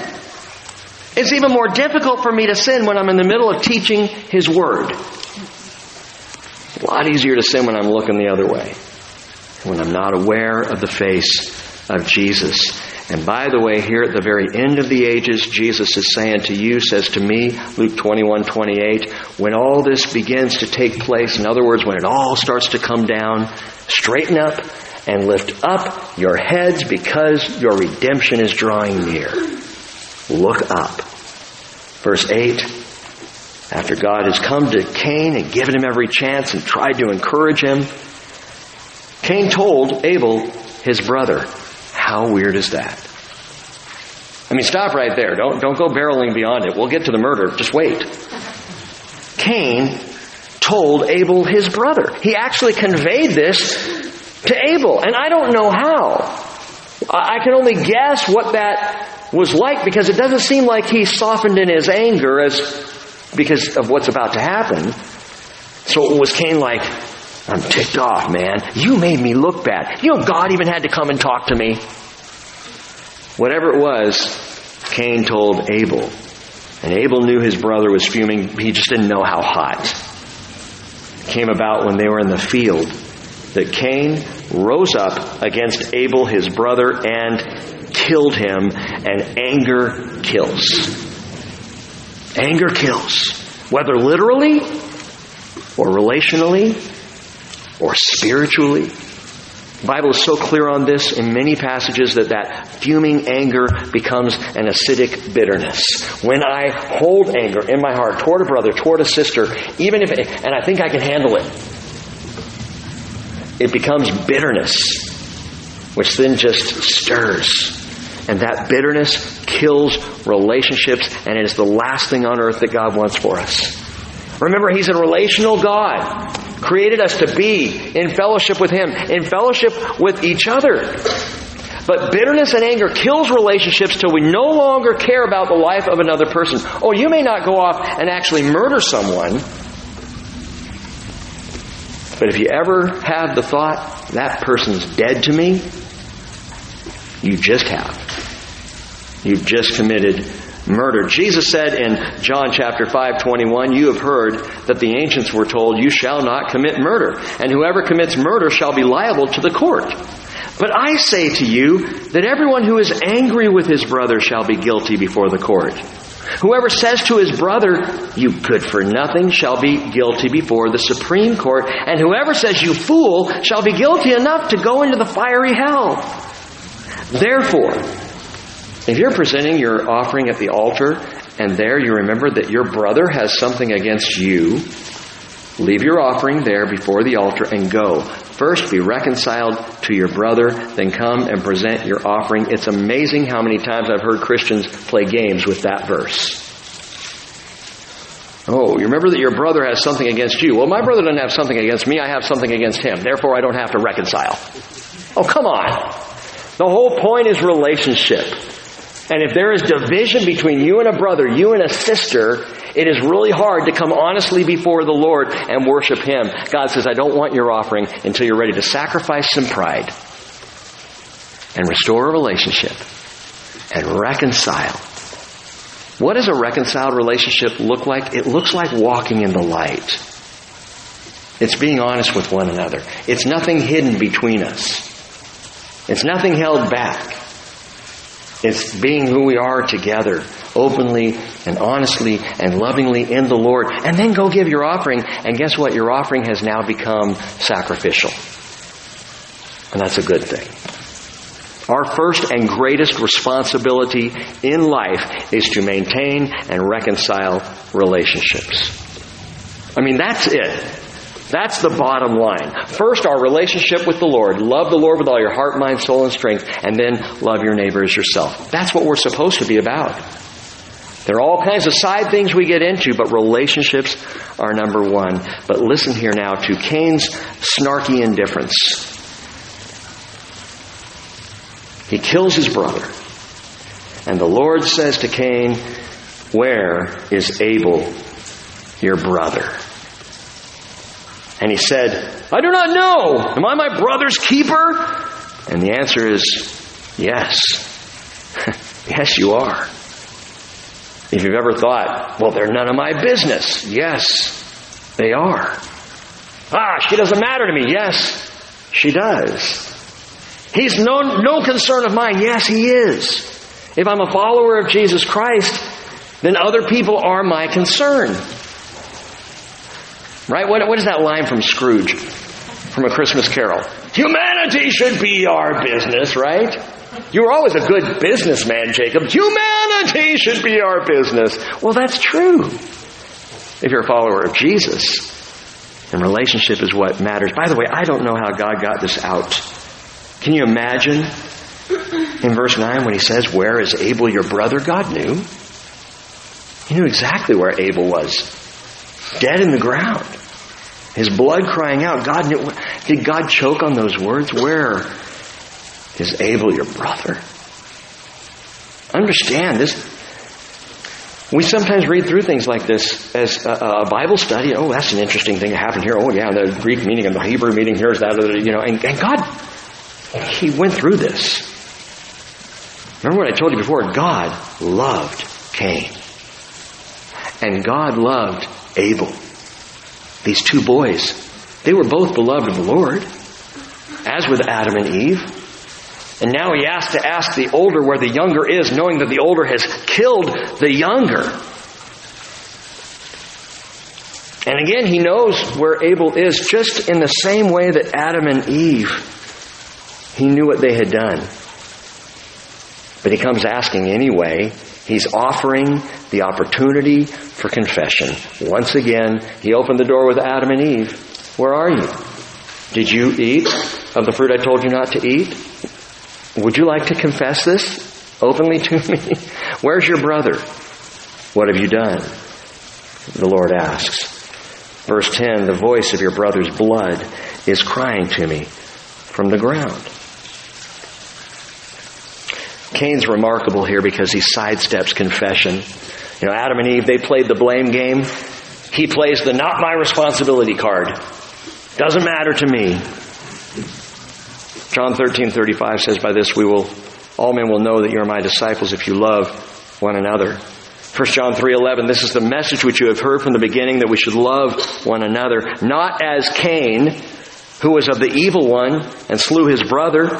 It's even more difficult for me to sin when I'm in the middle of teaching His Word. A lot easier to sin when I'm looking the other way, when I'm not aware of the face of Jesus. And by the way, here at the very end of the ages, Jesus is saying to you, says to me, Luke 21, 28, when all this begins to take place, in other words, when it all starts to come down, straighten up and lift up your heads because your redemption is drawing near. Look up. Verse 8, after God has come to Cain and given him every chance and tried to encourage him, Cain told Abel, his brother, how weird is that? I mean, stop right there. Don't, don't go barreling beyond it. We'll get to the murder. Just wait. Cain told Abel his brother. He actually conveyed this to Abel, and I don't know how. I can only guess what that was like because it doesn't seem like he softened in his anger as because of what's about to happen. So was Cain like, I'm ticked off, man. You made me look bad. You know, God even had to come and talk to me. Whatever it was, Cain told Abel. And Abel knew his brother was fuming. He just didn't know how hot. It came about when they were in the field that Cain rose up against Abel, his brother, and killed him. And anger kills. Anger kills. Whether literally or relationally or spiritually. The Bible is so clear on this in many passages that that fuming anger becomes an acidic bitterness. When I hold anger in my heart toward a brother, toward a sister, even if, it, and I think I can handle it, it becomes bitterness, which then just stirs. And that bitterness kills relationships, and it is the last thing on earth that God wants for us. Remember, He's a relational God created us to be in fellowship with Him, in fellowship with each other. But bitterness and anger kills relationships till we no longer care about the life of another person. Oh, you may not go off and actually murder someone, but if you ever have the thought, that person's dead to me, you just have. You've just committed murder. Jesus said in John chapter 5, 21, You have heard that the ancients were told, You shall not commit murder, and whoever commits murder shall be liable to the court. But I say to you that everyone who is angry with his brother shall be guilty before the court. Whoever says to his brother, You good for nothing, shall be guilty before the Supreme Court. And whoever says, You fool, shall be guilty enough to go into the fiery hell. Therefore, if you're presenting your offering at the altar and there you remember that your brother has something against you, leave your offering there before the altar and go. First be reconciled to your brother, then come and present your offering. It's amazing how many times I've heard Christians play games with that verse. Oh, you remember that your brother has something against you. Well, my brother doesn't have something against me, I have something against him. Therefore, I don't have to reconcile. Oh, come on. The whole point is relationship. And if there is division between you and a brother, you and a sister, it is really hard to come honestly before the Lord and worship Him. God says, I don't want your offering until you're ready to sacrifice some pride and restore a relationship and reconcile What does a reconciled relationship look like? It looks like walking in the light. It's being honest with one another. It's nothing hidden between us. It's nothing held back. It's being who we are together, openly and honestly and lovingly in the Lord. And then go give your offering, and guess what? Your offering has now become sacrificial. And that's a good thing. Our first and greatest responsibility in life is to maintain and reconcile relationships. I mean, that's it. That's the bottom line. First, our relationship with the Lord. Love the Lord with all your heart, mind, soul, and strength, and then love your neighbor as yourself. That's what we're supposed to be about. There are all kinds of side things we get into, but relationships are number one. But listen here now to Cain's snarky indifference. He kills his brother. And the Lord says to Cain, Where is Abel, your brother? And he said, I do not know. Am I my brother's keeper? And the answer is, yes. yes, you are. If you've ever thought, well, they're none of my business. Yes, they are. Ah, she doesn't matter to me. Yes, she does. He's no, no concern of mine. Yes, he is. If I'm a follower of Jesus Christ, then other people are my concern. Right? What, what is that line from Scrooge? From A Christmas Carol. Humanity should be our business, right? You were always a good businessman, Jacob. Humanity should be our business. Well, that's true. If you're a follower of Jesus, and relationship is what matters. By the way, I don't know how God got this out. Can you imagine in verse 9 when he says, Where is Abel your brother? God knew. He knew exactly where Abel was. Dead in the ground. His blood crying out. God. Did God choke on those words? Where is Abel your brother? Understand this. We sometimes read through things like this as a, a, Bible study. Oh, that's an interesting thing that happened here. Oh, yeah, the Greek meaning and the Hebrew meaning here is that, you know, and, and God, He went through this. Remember what I told you before? God loved Cain. And God loved Abel. These two boys, they were both beloved of the Lord, as with Adam and Eve. And now he has to ask the older where the younger is, knowing that the older has killed the younger. And again, he knows where Abel is, just in the same way that Adam and Eve, he knew what they had done. But he comes asking anyway. He's offering the opportunity for confession. Once again, he opened the door with Adam and Eve. Where are you? Did you eat of the fruit I told you not to eat? Would you like to confess this openly to me? Where's your brother? What have you done? The Lord asks. Verse 10 The voice of your brother's blood is crying to me from the ground. Cain's remarkable here because he sidesteps confession. You know, Adam and Eve, they played the blame game. He plays the not my responsibility card. Doesn't matter to me. John 13, 35 says, By this we will, all men will know that you are my disciples if you love one another. 1 John 3:11 This is the message which you have heard from the beginning that we should love one another not as Cain who was of the evil one and slew his brother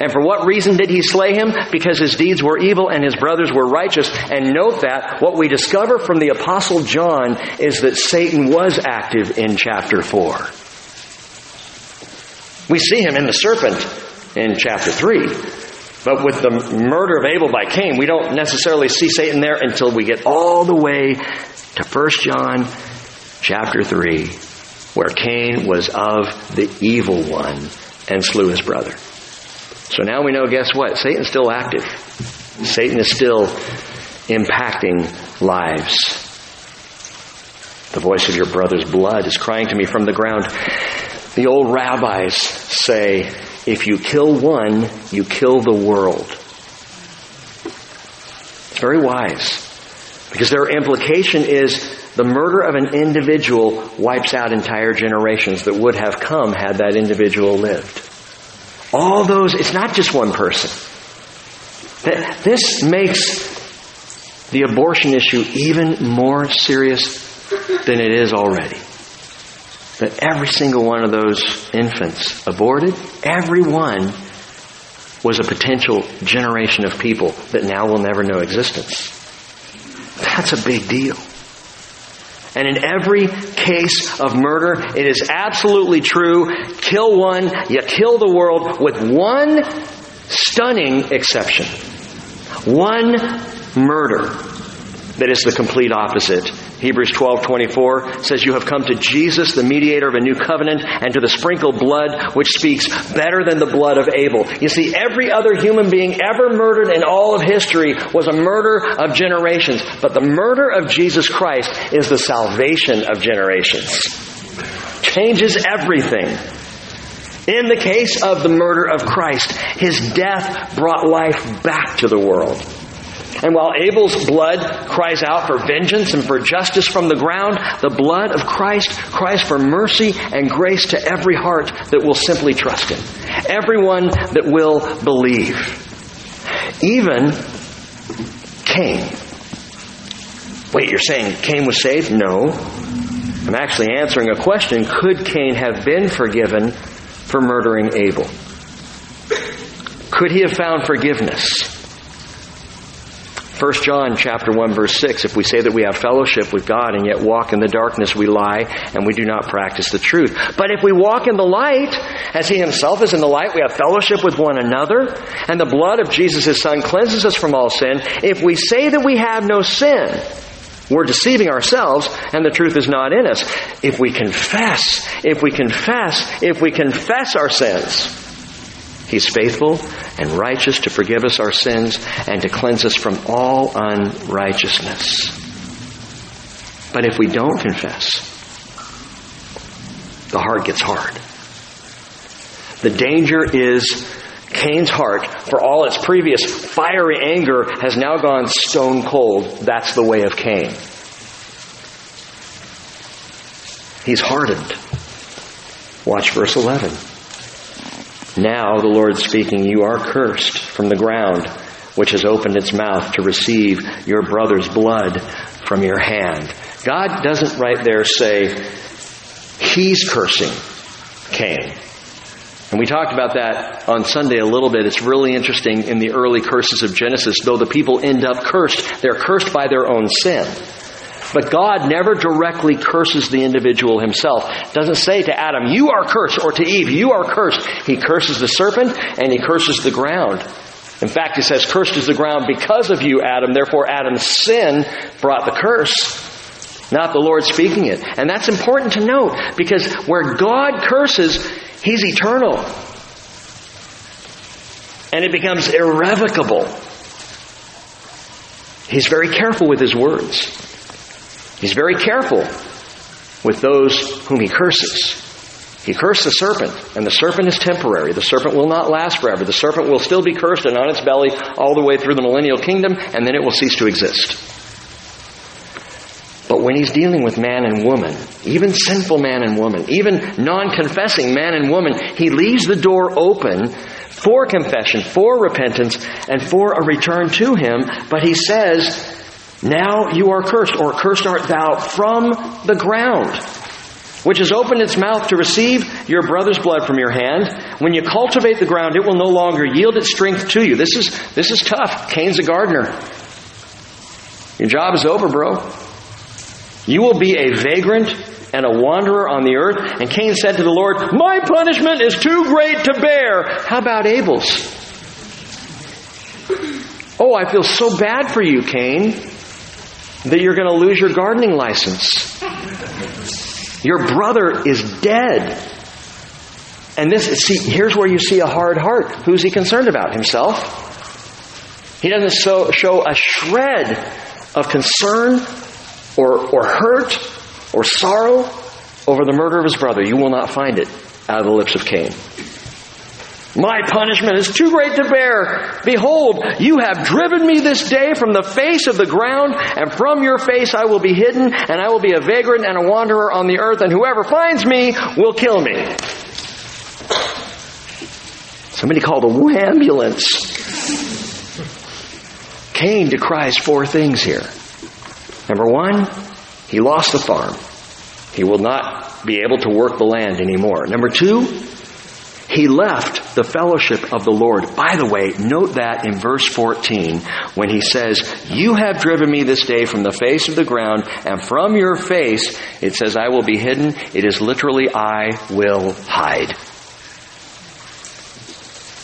and for what reason did he slay him? Because his deeds were evil and his brothers were righteous. And note that what we discover from the apostle John is that Satan was active in chapter 4. We see him in the serpent in chapter 3. But with the murder of Abel by Cain, we don't necessarily see Satan there until we get all the way to 1 John chapter 3, where Cain was of the evil one and slew his brother. So now we know, guess what? Satan's still active. Satan is still impacting lives. The voice of your brother's blood is crying to me from the ground. The old rabbis say, if you kill one, you kill the world. It's very wise. Because their implication is the murder of an individual wipes out entire generations that would have come had that individual lived. All those, it's not just one person. This makes the abortion issue even more serious than it is already. That every single one of those infants aborted, every one was a potential generation of people that now will never know existence. That's a big deal. And in every case of murder, it is absolutely true. Kill one, you kill the world with one stunning exception. One murder that is the complete opposite. Hebrews 12:24 says you have come to Jesus the mediator of a new covenant and to the sprinkled blood which speaks better than the blood of Abel. You see every other human being ever murdered in all of history was a murder of generations, but the murder of Jesus Christ is the salvation of generations. Changes everything. In the case of the murder of Christ, his death brought life back to the world. And while Abel's blood cries out for vengeance and for justice from the ground, the blood of Christ cries for mercy and grace to every heart that will simply trust Him. Everyone that will believe. Even Cain. Wait, you're saying Cain was saved? No. I'm actually answering a question. Could Cain have been forgiven for murdering Abel? Could he have found forgiveness? 1 John chapter 1 verse 6, if we say that we have fellowship with God and yet walk in the darkness, we lie and we do not practice the truth. But if we walk in the light, as he himself is in the light, we have fellowship with one another, and the blood of Jesus his son cleanses us from all sin. If we say that we have no sin, we're deceiving ourselves and the truth is not in us. If we confess, if we confess, if we confess our sins, He's faithful and righteous to forgive us our sins and to cleanse us from all unrighteousness. But if we don't confess, the heart gets hard. The danger is Cain's heart, for all its previous fiery anger, has now gone stone cold. That's the way of Cain. He's hardened. Watch verse 11. Now the Lord speaking, you are cursed from the ground, which has opened its mouth to receive your brother's blood from your hand. God doesn't right there say, He's cursing Cain. And we talked about that on Sunday a little bit. It's really interesting in the early curses of Genesis. Though the people end up cursed, they're cursed by their own sin. But God never directly curses the individual himself. Doesn't say to Adam, you are cursed, or to Eve, you are cursed. He curses the serpent and he curses the ground. In fact, he says, cursed is the ground because of you, Adam. Therefore, Adam's sin brought the curse. Not the Lord speaking it. And that's important to note because where God curses, He's eternal. And it becomes irrevocable. He's very careful with His words. He's very careful with those whom he curses. He cursed the serpent, and the serpent is temporary. The serpent will not last forever. The serpent will still be cursed and on its belly all the way through the millennial kingdom, and then it will cease to exist. But when he's dealing with man and woman, even sinful man and woman, even non confessing man and woman, he leaves the door open for confession, for repentance, and for a return to him. But he says, now you are cursed, or cursed art thou from the ground, which has opened its mouth to receive your brother's blood from your hand. When you cultivate the ground, it will no longer yield its strength to you. This is, this is tough. Cain's a gardener. Your job is over, bro. You will be a vagrant and a wanderer on the earth. And Cain said to the Lord, My punishment is too great to bear. How about Abel's? Oh, I feel so bad for you, Cain that you're going to lose your gardening license. Your brother is dead. And this, see, here's where you see a hard heart. Who's he concerned about? Himself? He doesn't so, show a shred of concern or, or hurt or sorrow over the murder of his brother. You will not find it out of the lips of Cain. My punishment is too great to bear. Behold, you have driven me this day from the face of the ground, and from your face I will be hidden, and I will be a vagrant and a wanderer on the earth, and whoever finds me will kill me. Somebody called a ambulance. Cain decries four things here. Number one, he lost the farm. He will not be able to work the land anymore. Number two, he left the fellowship of the Lord. By the way, note that in verse 14 when he says, You have driven me this day from the face of the ground, and from your face, it says, I will be hidden. It is literally, I will hide.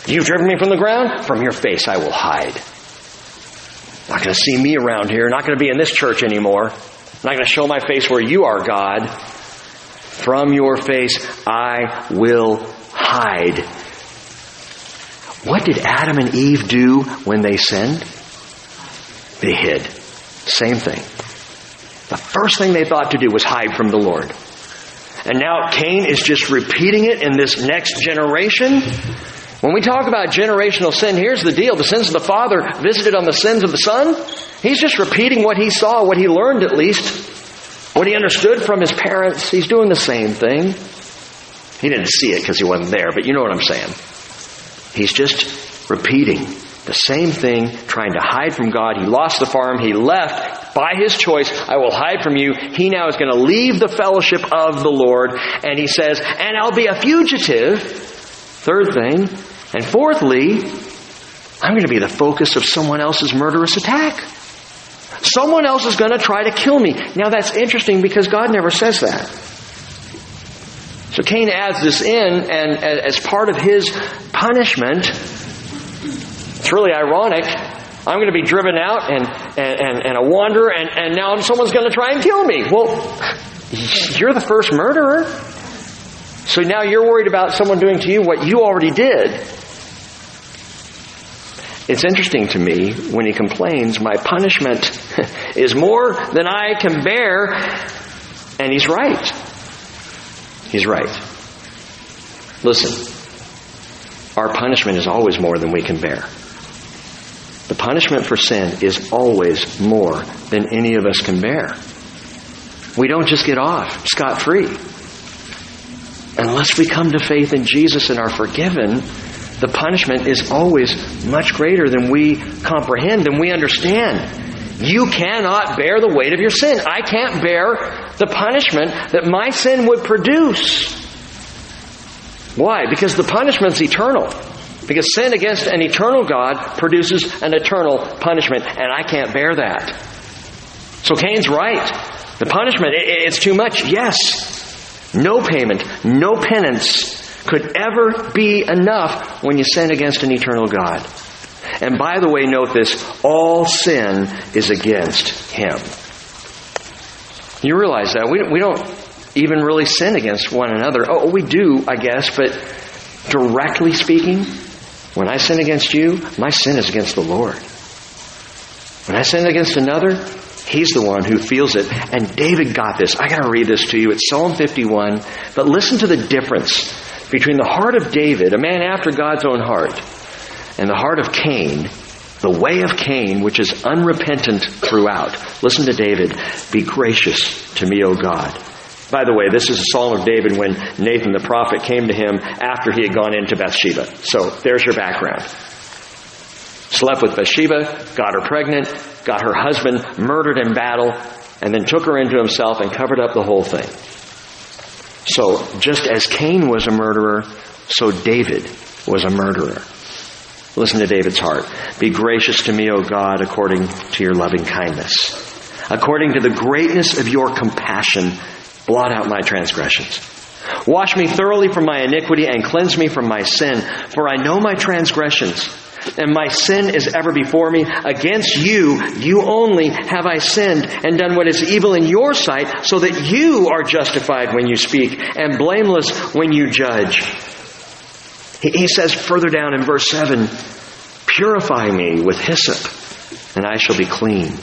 You've driven me from the ground? From your face, I will hide. Not going to see me around here. Not going to be in this church anymore. Not going to show my face where you are, God. From your face, I will hide. What did Adam and Eve do when they sinned? They hid. Same thing. The first thing they thought to do was hide from the Lord. And now Cain is just repeating it in this next generation. When we talk about generational sin, here's the deal. The sins of the father visited on the sins of the son. He's just repeating what he saw, what he learned at least, what he understood from his parents. He's doing the same thing. He didn't see it because he wasn't there, but you know what I'm saying. He's just repeating the same thing, trying to hide from God. He lost the farm. He left by his choice. I will hide from you. He now is going to leave the fellowship of the Lord. And he says, and I'll be a fugitive. Third thing. And fourthly, I'm going to be the focus of someone else's murderous attack. Someone else is going to try to kill me. Now that's interesting because God never says that. So Cain adds this in, and as part of his punishment, it's really ironic. I'm going to be driven out and, and, and, and a wander, and, and now someone's going to try and kill me. Well, you're the first murderer. So now you're worried about someone doing to you what you already did. It's interesting to me when he complains, my punishment is more than I can bear. And he's right. He's right. Listen, our punishment is always more than we can bear. The punishment for sin is always more than any of us can bear. We don't just get off scot free. Unless we come to faith in Jesus and are forgiven, the punishment is always much greater than we comprehend, than we understand. You cannot bear the weight of your sin. I can't bear the punishment that my sin would produce. Why? Because the punishment's eternal. Because sin against an eternal God produces an eternal punishment, and I can't bear that. So Cain's right. The punishment, it's too much. Yes. No payment, no penance could ever be enough when you sin against an eternal God. And by the way, note this all sin is against Him. You realize that. We, we don't even really sin against one another. Oh, we do, I guess, but directly speaking, when I sin against you, my sin is against the Lord. When I sin against another, He's the one who feels it. And David got this. I got to read this to you. It's Psalm 51. But listen to the difference between the heart of David, a man after God's own heart, and the heart of Cain, the way of Cain, which is unrepentant throughout. Listen to David. Be gracious to me, O God. By the way, this is a psalm of David when Nathan the prophet came to him after he had gone into Bathsheba. So there's your background. Slept with Bathsheba, got her pregnant, got her husband murdered in battle, and then took her into himself and covered up the whole thing. So just as Cain was a murderer, so David was a murderer. Listen to David's heart. Be gracious to me, O God, according to your loving kindness. According to the greatness of your compassion, blot out my transgressions. Wash me thoroughly from my iniquity and cleanse me from my sin, for I know my transgressions, and my sin is ever before me. Against you, you only have I sinned and done what is evil in your sight, so that you are justified when you speak and blameless when you judge. He says further down in verse 7 Purify me with hyssop, and I shall be clean.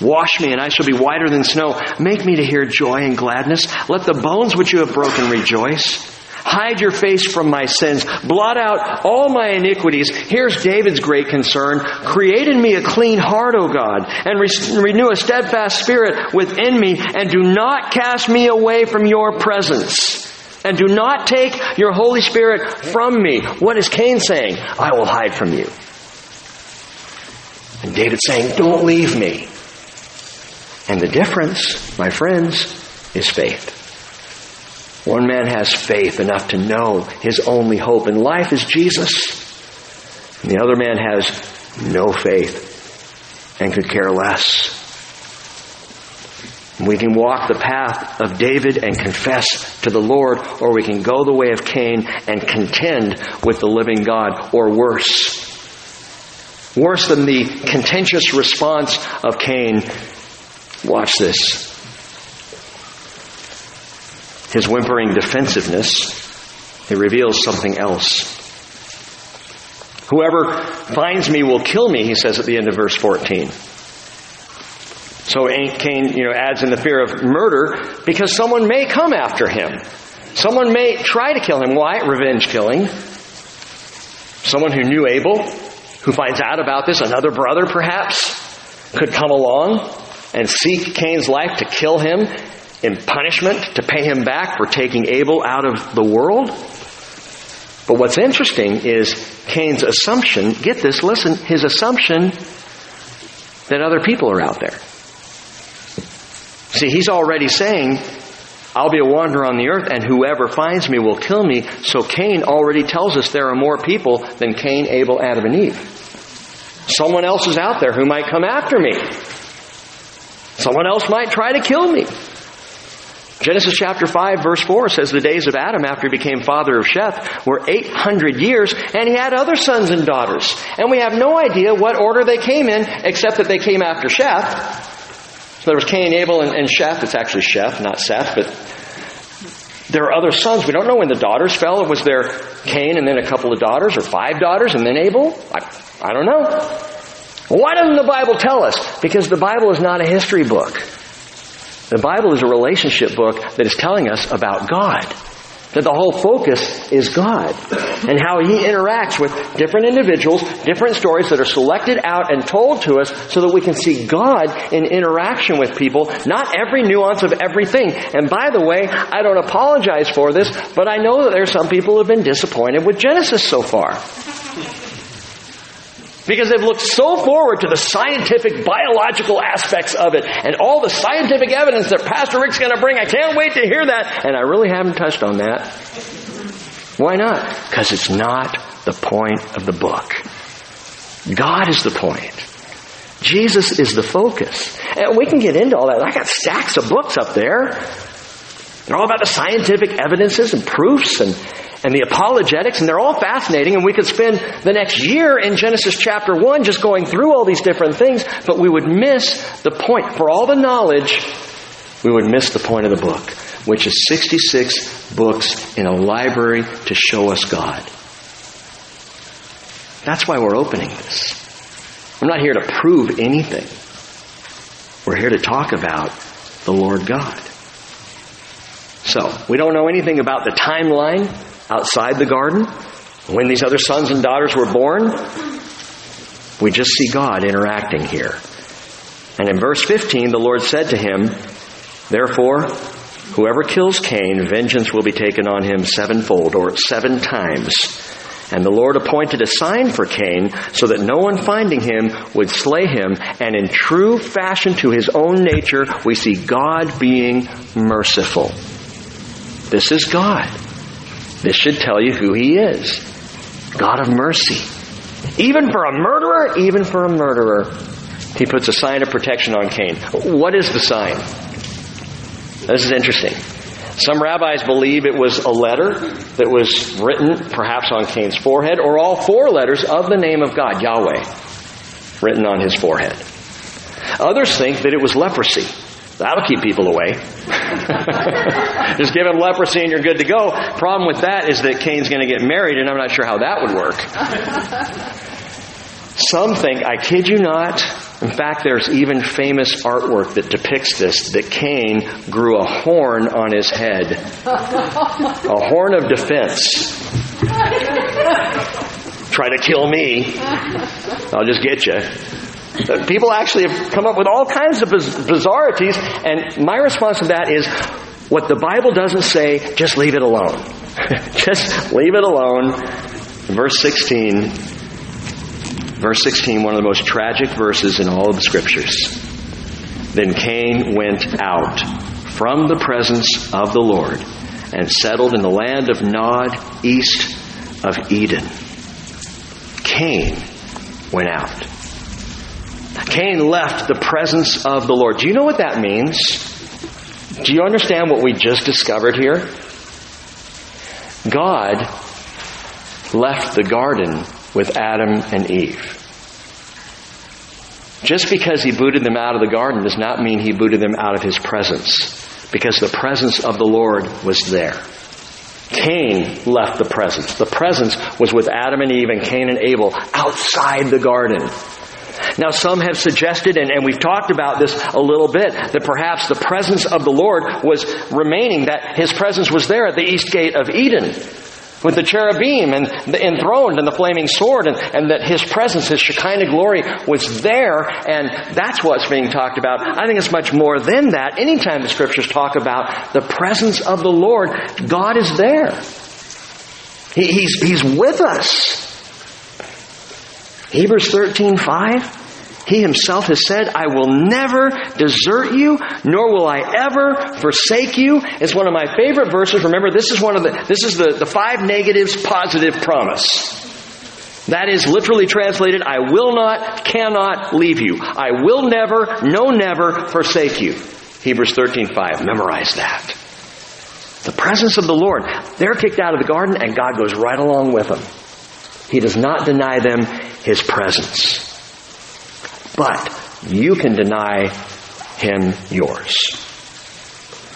Wash me, and I shall be whiter than snow. Make me to hear joy and gladness. Let the bones which you have broken rejoice. Hide your face from my sins. Blot out all my iniquities. Here's David's great concern. Create in me a clean heart, O God, and re- renew a steadfast spirit within me, and do not cast me away from your presence. And do not take your Holy Spirit from me. What is Cain saying? I will hide from you. And David saying, Don't leave me. And the difference, my friends, is faith. One man has faith enough to know his only hope in life is Jesus. And the other man has no faith and could care less. We can walk the path of David and confess to the Lord, or we can go the way of Cain and contend with the living God, or worse. Worse than the contentious response of Cain. Watch this. His whimpering defensiveness, it reveals something else. Whoever finds me will kill me, he says at the end of verse 14. So Cain, you know, adds in the fear of murder because someone may come after him. Someone may try to kill him. Why? Revenge killing. Someone who knew Abel, who finds out about this, another brother perhaps, could come along and seek Cain's life to kill him in punishment, to pay him back for taking Abel out of the world. But what's interesting is Cain's assumption, get this, listen, his assumption that other people are out there. See, he's already saying, I'll be a wanderer on the earth, and whoever finds me will kill me. So Cain already tells us there are more people than Cain, Abel, Adam, and Eve. Someone else is out there who might come after me. Someone else might try to kill me. Genesis chapter 5 verse 4 says the days of Adam after he became father of Sheth were 800 years and he had other sons and daughters. And we have no idea what order they came in except that they came after Sheth. So there was Cain, Abel, and, and Sheth. It's actually Sheth, not Seth, but there are other sons. We don't know when the daughters fell. Was there Cain and then a couple of daughters, or five daughters and then Abel? I, I don't know. Why doesn't the Bible tell us? Because the Bible is not a history book. The Bible is a relationship book that is telling us about God. That the whole focus is God and how He interacts with different individuals, different stories that are selected out and told to us so that we can see God in interaction with people, not every nuance of everything. And by the way, I don't apologize for this, but I know that there are some people who have been disappointed with Genesis so far. Because they've looked so forward to the scientific, biological aspects of it and all the scientific evidence that Pastor Rick's going to bring. I can't wait to hear that. And I really haven't touched on that. Why not? Because it's not the point of the book. God is the point. Jesus is the focus. And we can get into all that. I got stacks of books up there. They're all about the scientific evidences and proofs and and the apologetics, and they're all fascinating, and we could spend the next year in Genesis chapter 1 just going through all these different things, but we would miss the point. For all the knowledge, we would miss the point of the book, which is 66 books in a library to show us God. That's why we're opening this. I'm not here to prove anything. We're here to talk about the Lord God. So, we don't know anything about the timeline outside the garden, when these other sons and daughters were born, we just see God interacting here. And in verse 15, the Lord said to him, Therefore, whoever kills Cain, vengeance will be taken on him sevenfold, or seven times. And the Lord appointed a sign for Cain so that no one finding him would slay him. And in true fashion to his own nature, we see God being merciful. This is God. This should tell you who he is God of mercy. Even for a murderer, even for a murderer, he puts a sign of protection on Cain. What is the sign? This is interesting. Some rabbis believe it was a letter that was written perhaps on Cain's forehead, or all four letters of the name of God, Yahweh, written on his forehead. Others think that it was leprosy. That'll keep people away. Just give him leprosy and you're good to go. Problem with that is that Cain's going to get married, and I'm not sure how that would work. Some think, I kid you not, in fact, there's even famous artwork that depicts this that Cain grew a horn on his head. A horn of defense. Try to kill me. I'll just get you. People actually have come up with all kinds of bizarrities, and my response to that is what the Bible doesn't say, just leave it alone. just leave it alone. Verse 16 Verse 16, one of the most tragic verses in all of the scriptures. Then Cain went out from the presence of the Lord and settled in the land of Nod, east of Eden. Cain went out. Cain left the presence of the Lord. Do you know what that means? Do you understand what we just discovered here? God left the garden with Adam and Eve. Just because he booted them out of the garden does not mean he booted them out of his presence, because the presence of the Lord was there. Cain left the presence. The presence was with Adam and Eve and Cain and Abel outside the garden. Now, some have suggested, and, and, we've talked about this a little bit, that perhaps the presence of the Lord was remaining, that His presence was there at the east gate of Eden with the cherubim and the enthroned and the flaming sword and, and that his presence, his Shekinah glory was there and that's what's being talked about. I think it's much more than that. Anytime the scriptures talk about the presence of the Lord, God is there. He, he's, he's with us. Hebrews 13, 5. He himself has said, I will never desert you, nor will I ever forsake you. It's one of my favorite verses. Remember, this is one of the, this is the, the five negatives positive promise. That is literally translated, I will not, cannot leave you. I will never, no never forsake you. Hebrews 13, 5. Memorize that. The presence of the Lord. They're kicked out of the garden and God goes right along with them. He does not deny them His presence. But you can deny him yours.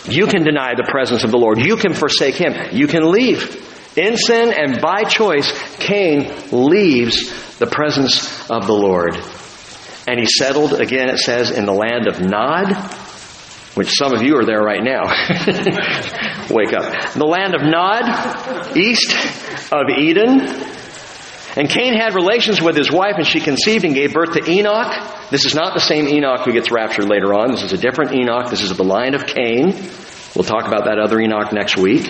You can deny the presence of the Lord. You can forsake him. You can leave. In sin and by choice, Cain leaves the presence of the Lord. And he settled, again it says, in the land of Nod, which some of you are there right now. Wake up. The land of Nod, east of Eden, and Cain had relations with his wife, and she conceived and gave birth to Enoch. This is not the same Enoch who gets raptured later on. This is a different Enoch. This is the line of Cain. We'll talk about that other Enoch next week.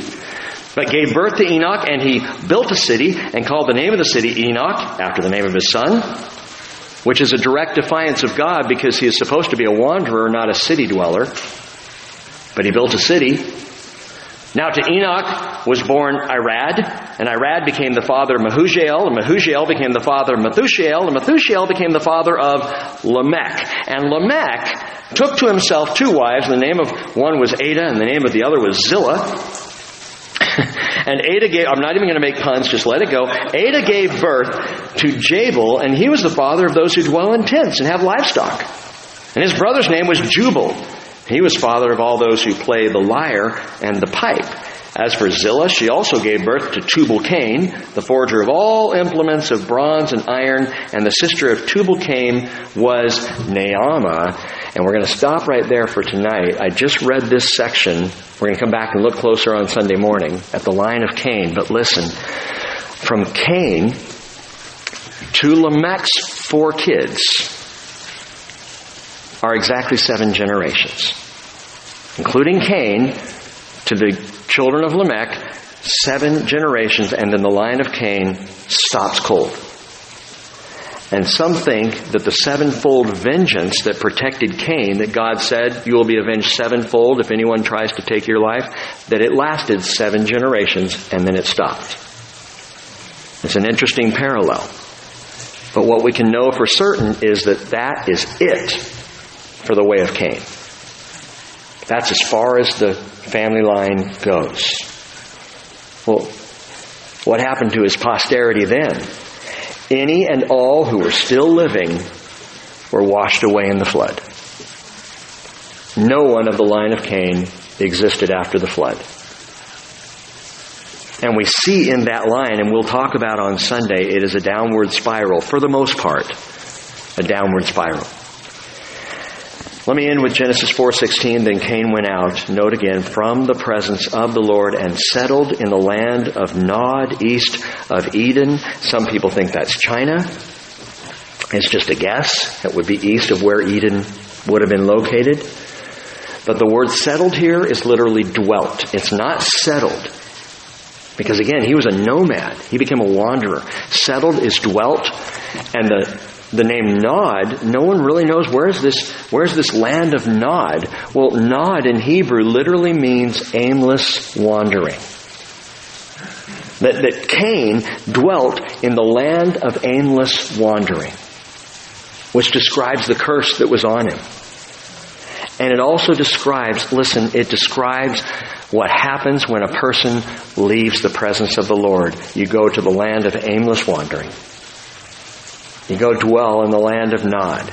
But gave birth to Enoch, and he built a city and called the name of the city Enoch, after the name of his son, which is a direct defiance of God because he is supposed to be a wanderer, not a city dweller. But he built a city now to Enoch was born Irad, and Irad became the father of Mehujael, and Mehujael became the father of Methushael, and Methushael became the father of Lamech. And Lamech took to himself two wives, the name of one was Adah, and the name of the other was Zillah. and Adah gave, I'm not even going to make puns, just let it go. Adah gave birth to Jabal, and he was the father of those who dwell in tents and have livestock. And his brother's name was Jubal. He was father of all those who play the lyre and the pipe. As for Zillah, she also gave birth to Tubal Cain, the forger of all implements of bronze and iron, and the sister of Tubal Cain was Naamah. And we're going to stop right there for tonight. I just read this section. We're going to come back and look closer on Sunday morning at the line of Cain. But listen, from Cain to Lamech's four kids, are exactly seven generations, including Cain to the children of Lamech, seven generations, and then the line of Cain stops cold. And some think that the sevenfold vengeance that protected Cain, that God said, you will be avenged sevenfold if anyone tries to take your life, that it lasted seven generations and then it stopped. It's an interesting parallel. But what we can know for certain is that that is it for the way of Cain. That's as far as the family line goes. Well, what happened to his posterity then? Any and all who were still living were washed away in the flood. No one of the line of Cain existed after the flood. And we see in that line, and we'll talk about on Sunday, it is a downward spiral, for the most part, a downward spiral. Let me end with Genesis 4:16. Then Cain went out, note again, from the presence of the Lord and settled in the land of Nod, east of Eden. Some people think that's China. It's just a guess. It would be east of where Eden would have been located. But the word settled here is literally dwelt. It's not settled. Because again, he was a nomad. He became a wanderer. Settled is dwelt. And the, the name Nod, no one really knows where's this, where's this land of Nod? Well, Nod in Hebrew literally means aimless wandering. That, that Cain dwelt in the land of aimless wandering, which describes the curse that was on him. And it also describes, listen, it describes what happens when a person leaves the presence of the Lord. You go to the land of aimless wandering. You go dwell in the land of Nod.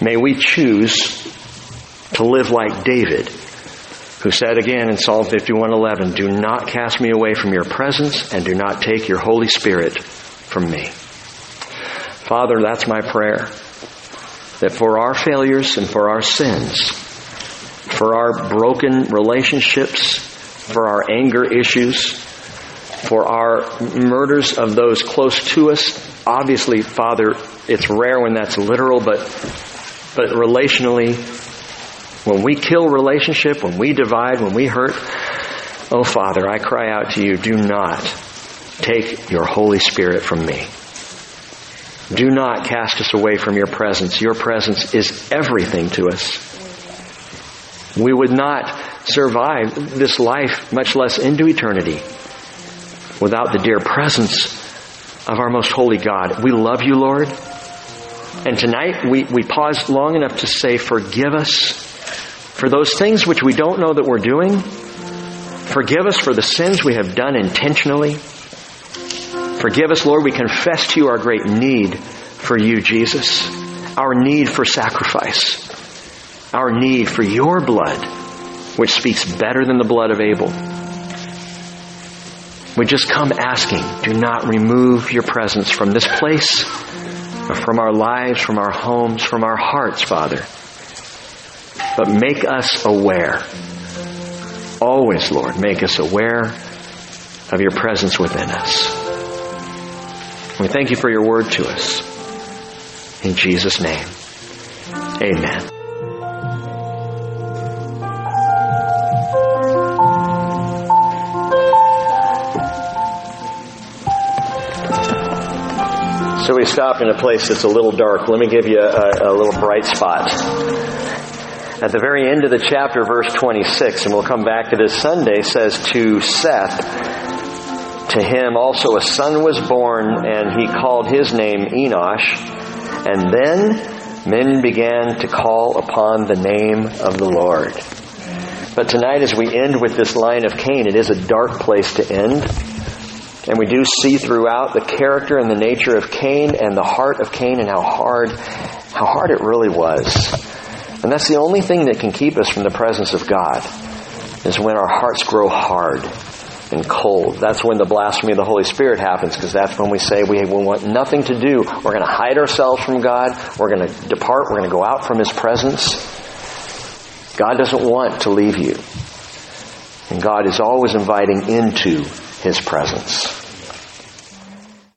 May we choose to live like David, who said again in Psalm 51:11, "Do not cast me away from your presence and do not take your Holy Spirit from me." Father, that's my prayer. That for our failures and for our sins, for our broken relationships, for our anger issues, for our murders of those close to us. Obviously, Father, it's rare when that's literal, but, but relationally, when we kill relationship, when we divide, when we hurt, oh Father, I cry out to you, do not take your Holy Spirit from me. Do not cast us away from your presence. Your presence is everything to us. We would not survive this life, much less into eternity, without the dear presence of our most holy God. We love you, Lord. And tonight we, we pause long enough to say, forgive us for those things which we don't know that we're doing. Forgive us for the sins we have done intentionally. Forgive us, Lord. We confess to you our great need for you, Jesus. Our need for sacrifice. Our need for your blood, which speaks better than the blood of Abel. We just come asking, do not remove your presence from this place, from our lives, from our homes, from our hearts, Father. But make us aware. Always, Lord, make us aware of your presence within us. We thank you for your word to us. In Jesus' name, amen. So we stop in a place that's a little dark. Let me give you a, a, little bright spot. At the very end of the chapter, verse 26, and we'll come back to this Sunday, says to Seth, to him also a son was born, and he called his name Enosh. And then men began to call upon the name of the Lord. But tonight, as we end with this line of Cain, it is a dark place to end. And we do see throughout the character and the nature of Cain and the heart of Cain and how hard, how hard it really was. And that's the only thing that can keep us from the presence of God, is when our hearts grow hard and cold. That's when the blasphemy of the Holy Spirit happens, because that's when we say we want nothing to do. We're going to hide ourselves from God. We're going to depart. We're going to go out from His presence. God doesn't want to leave you. And God is always inviting into his presence.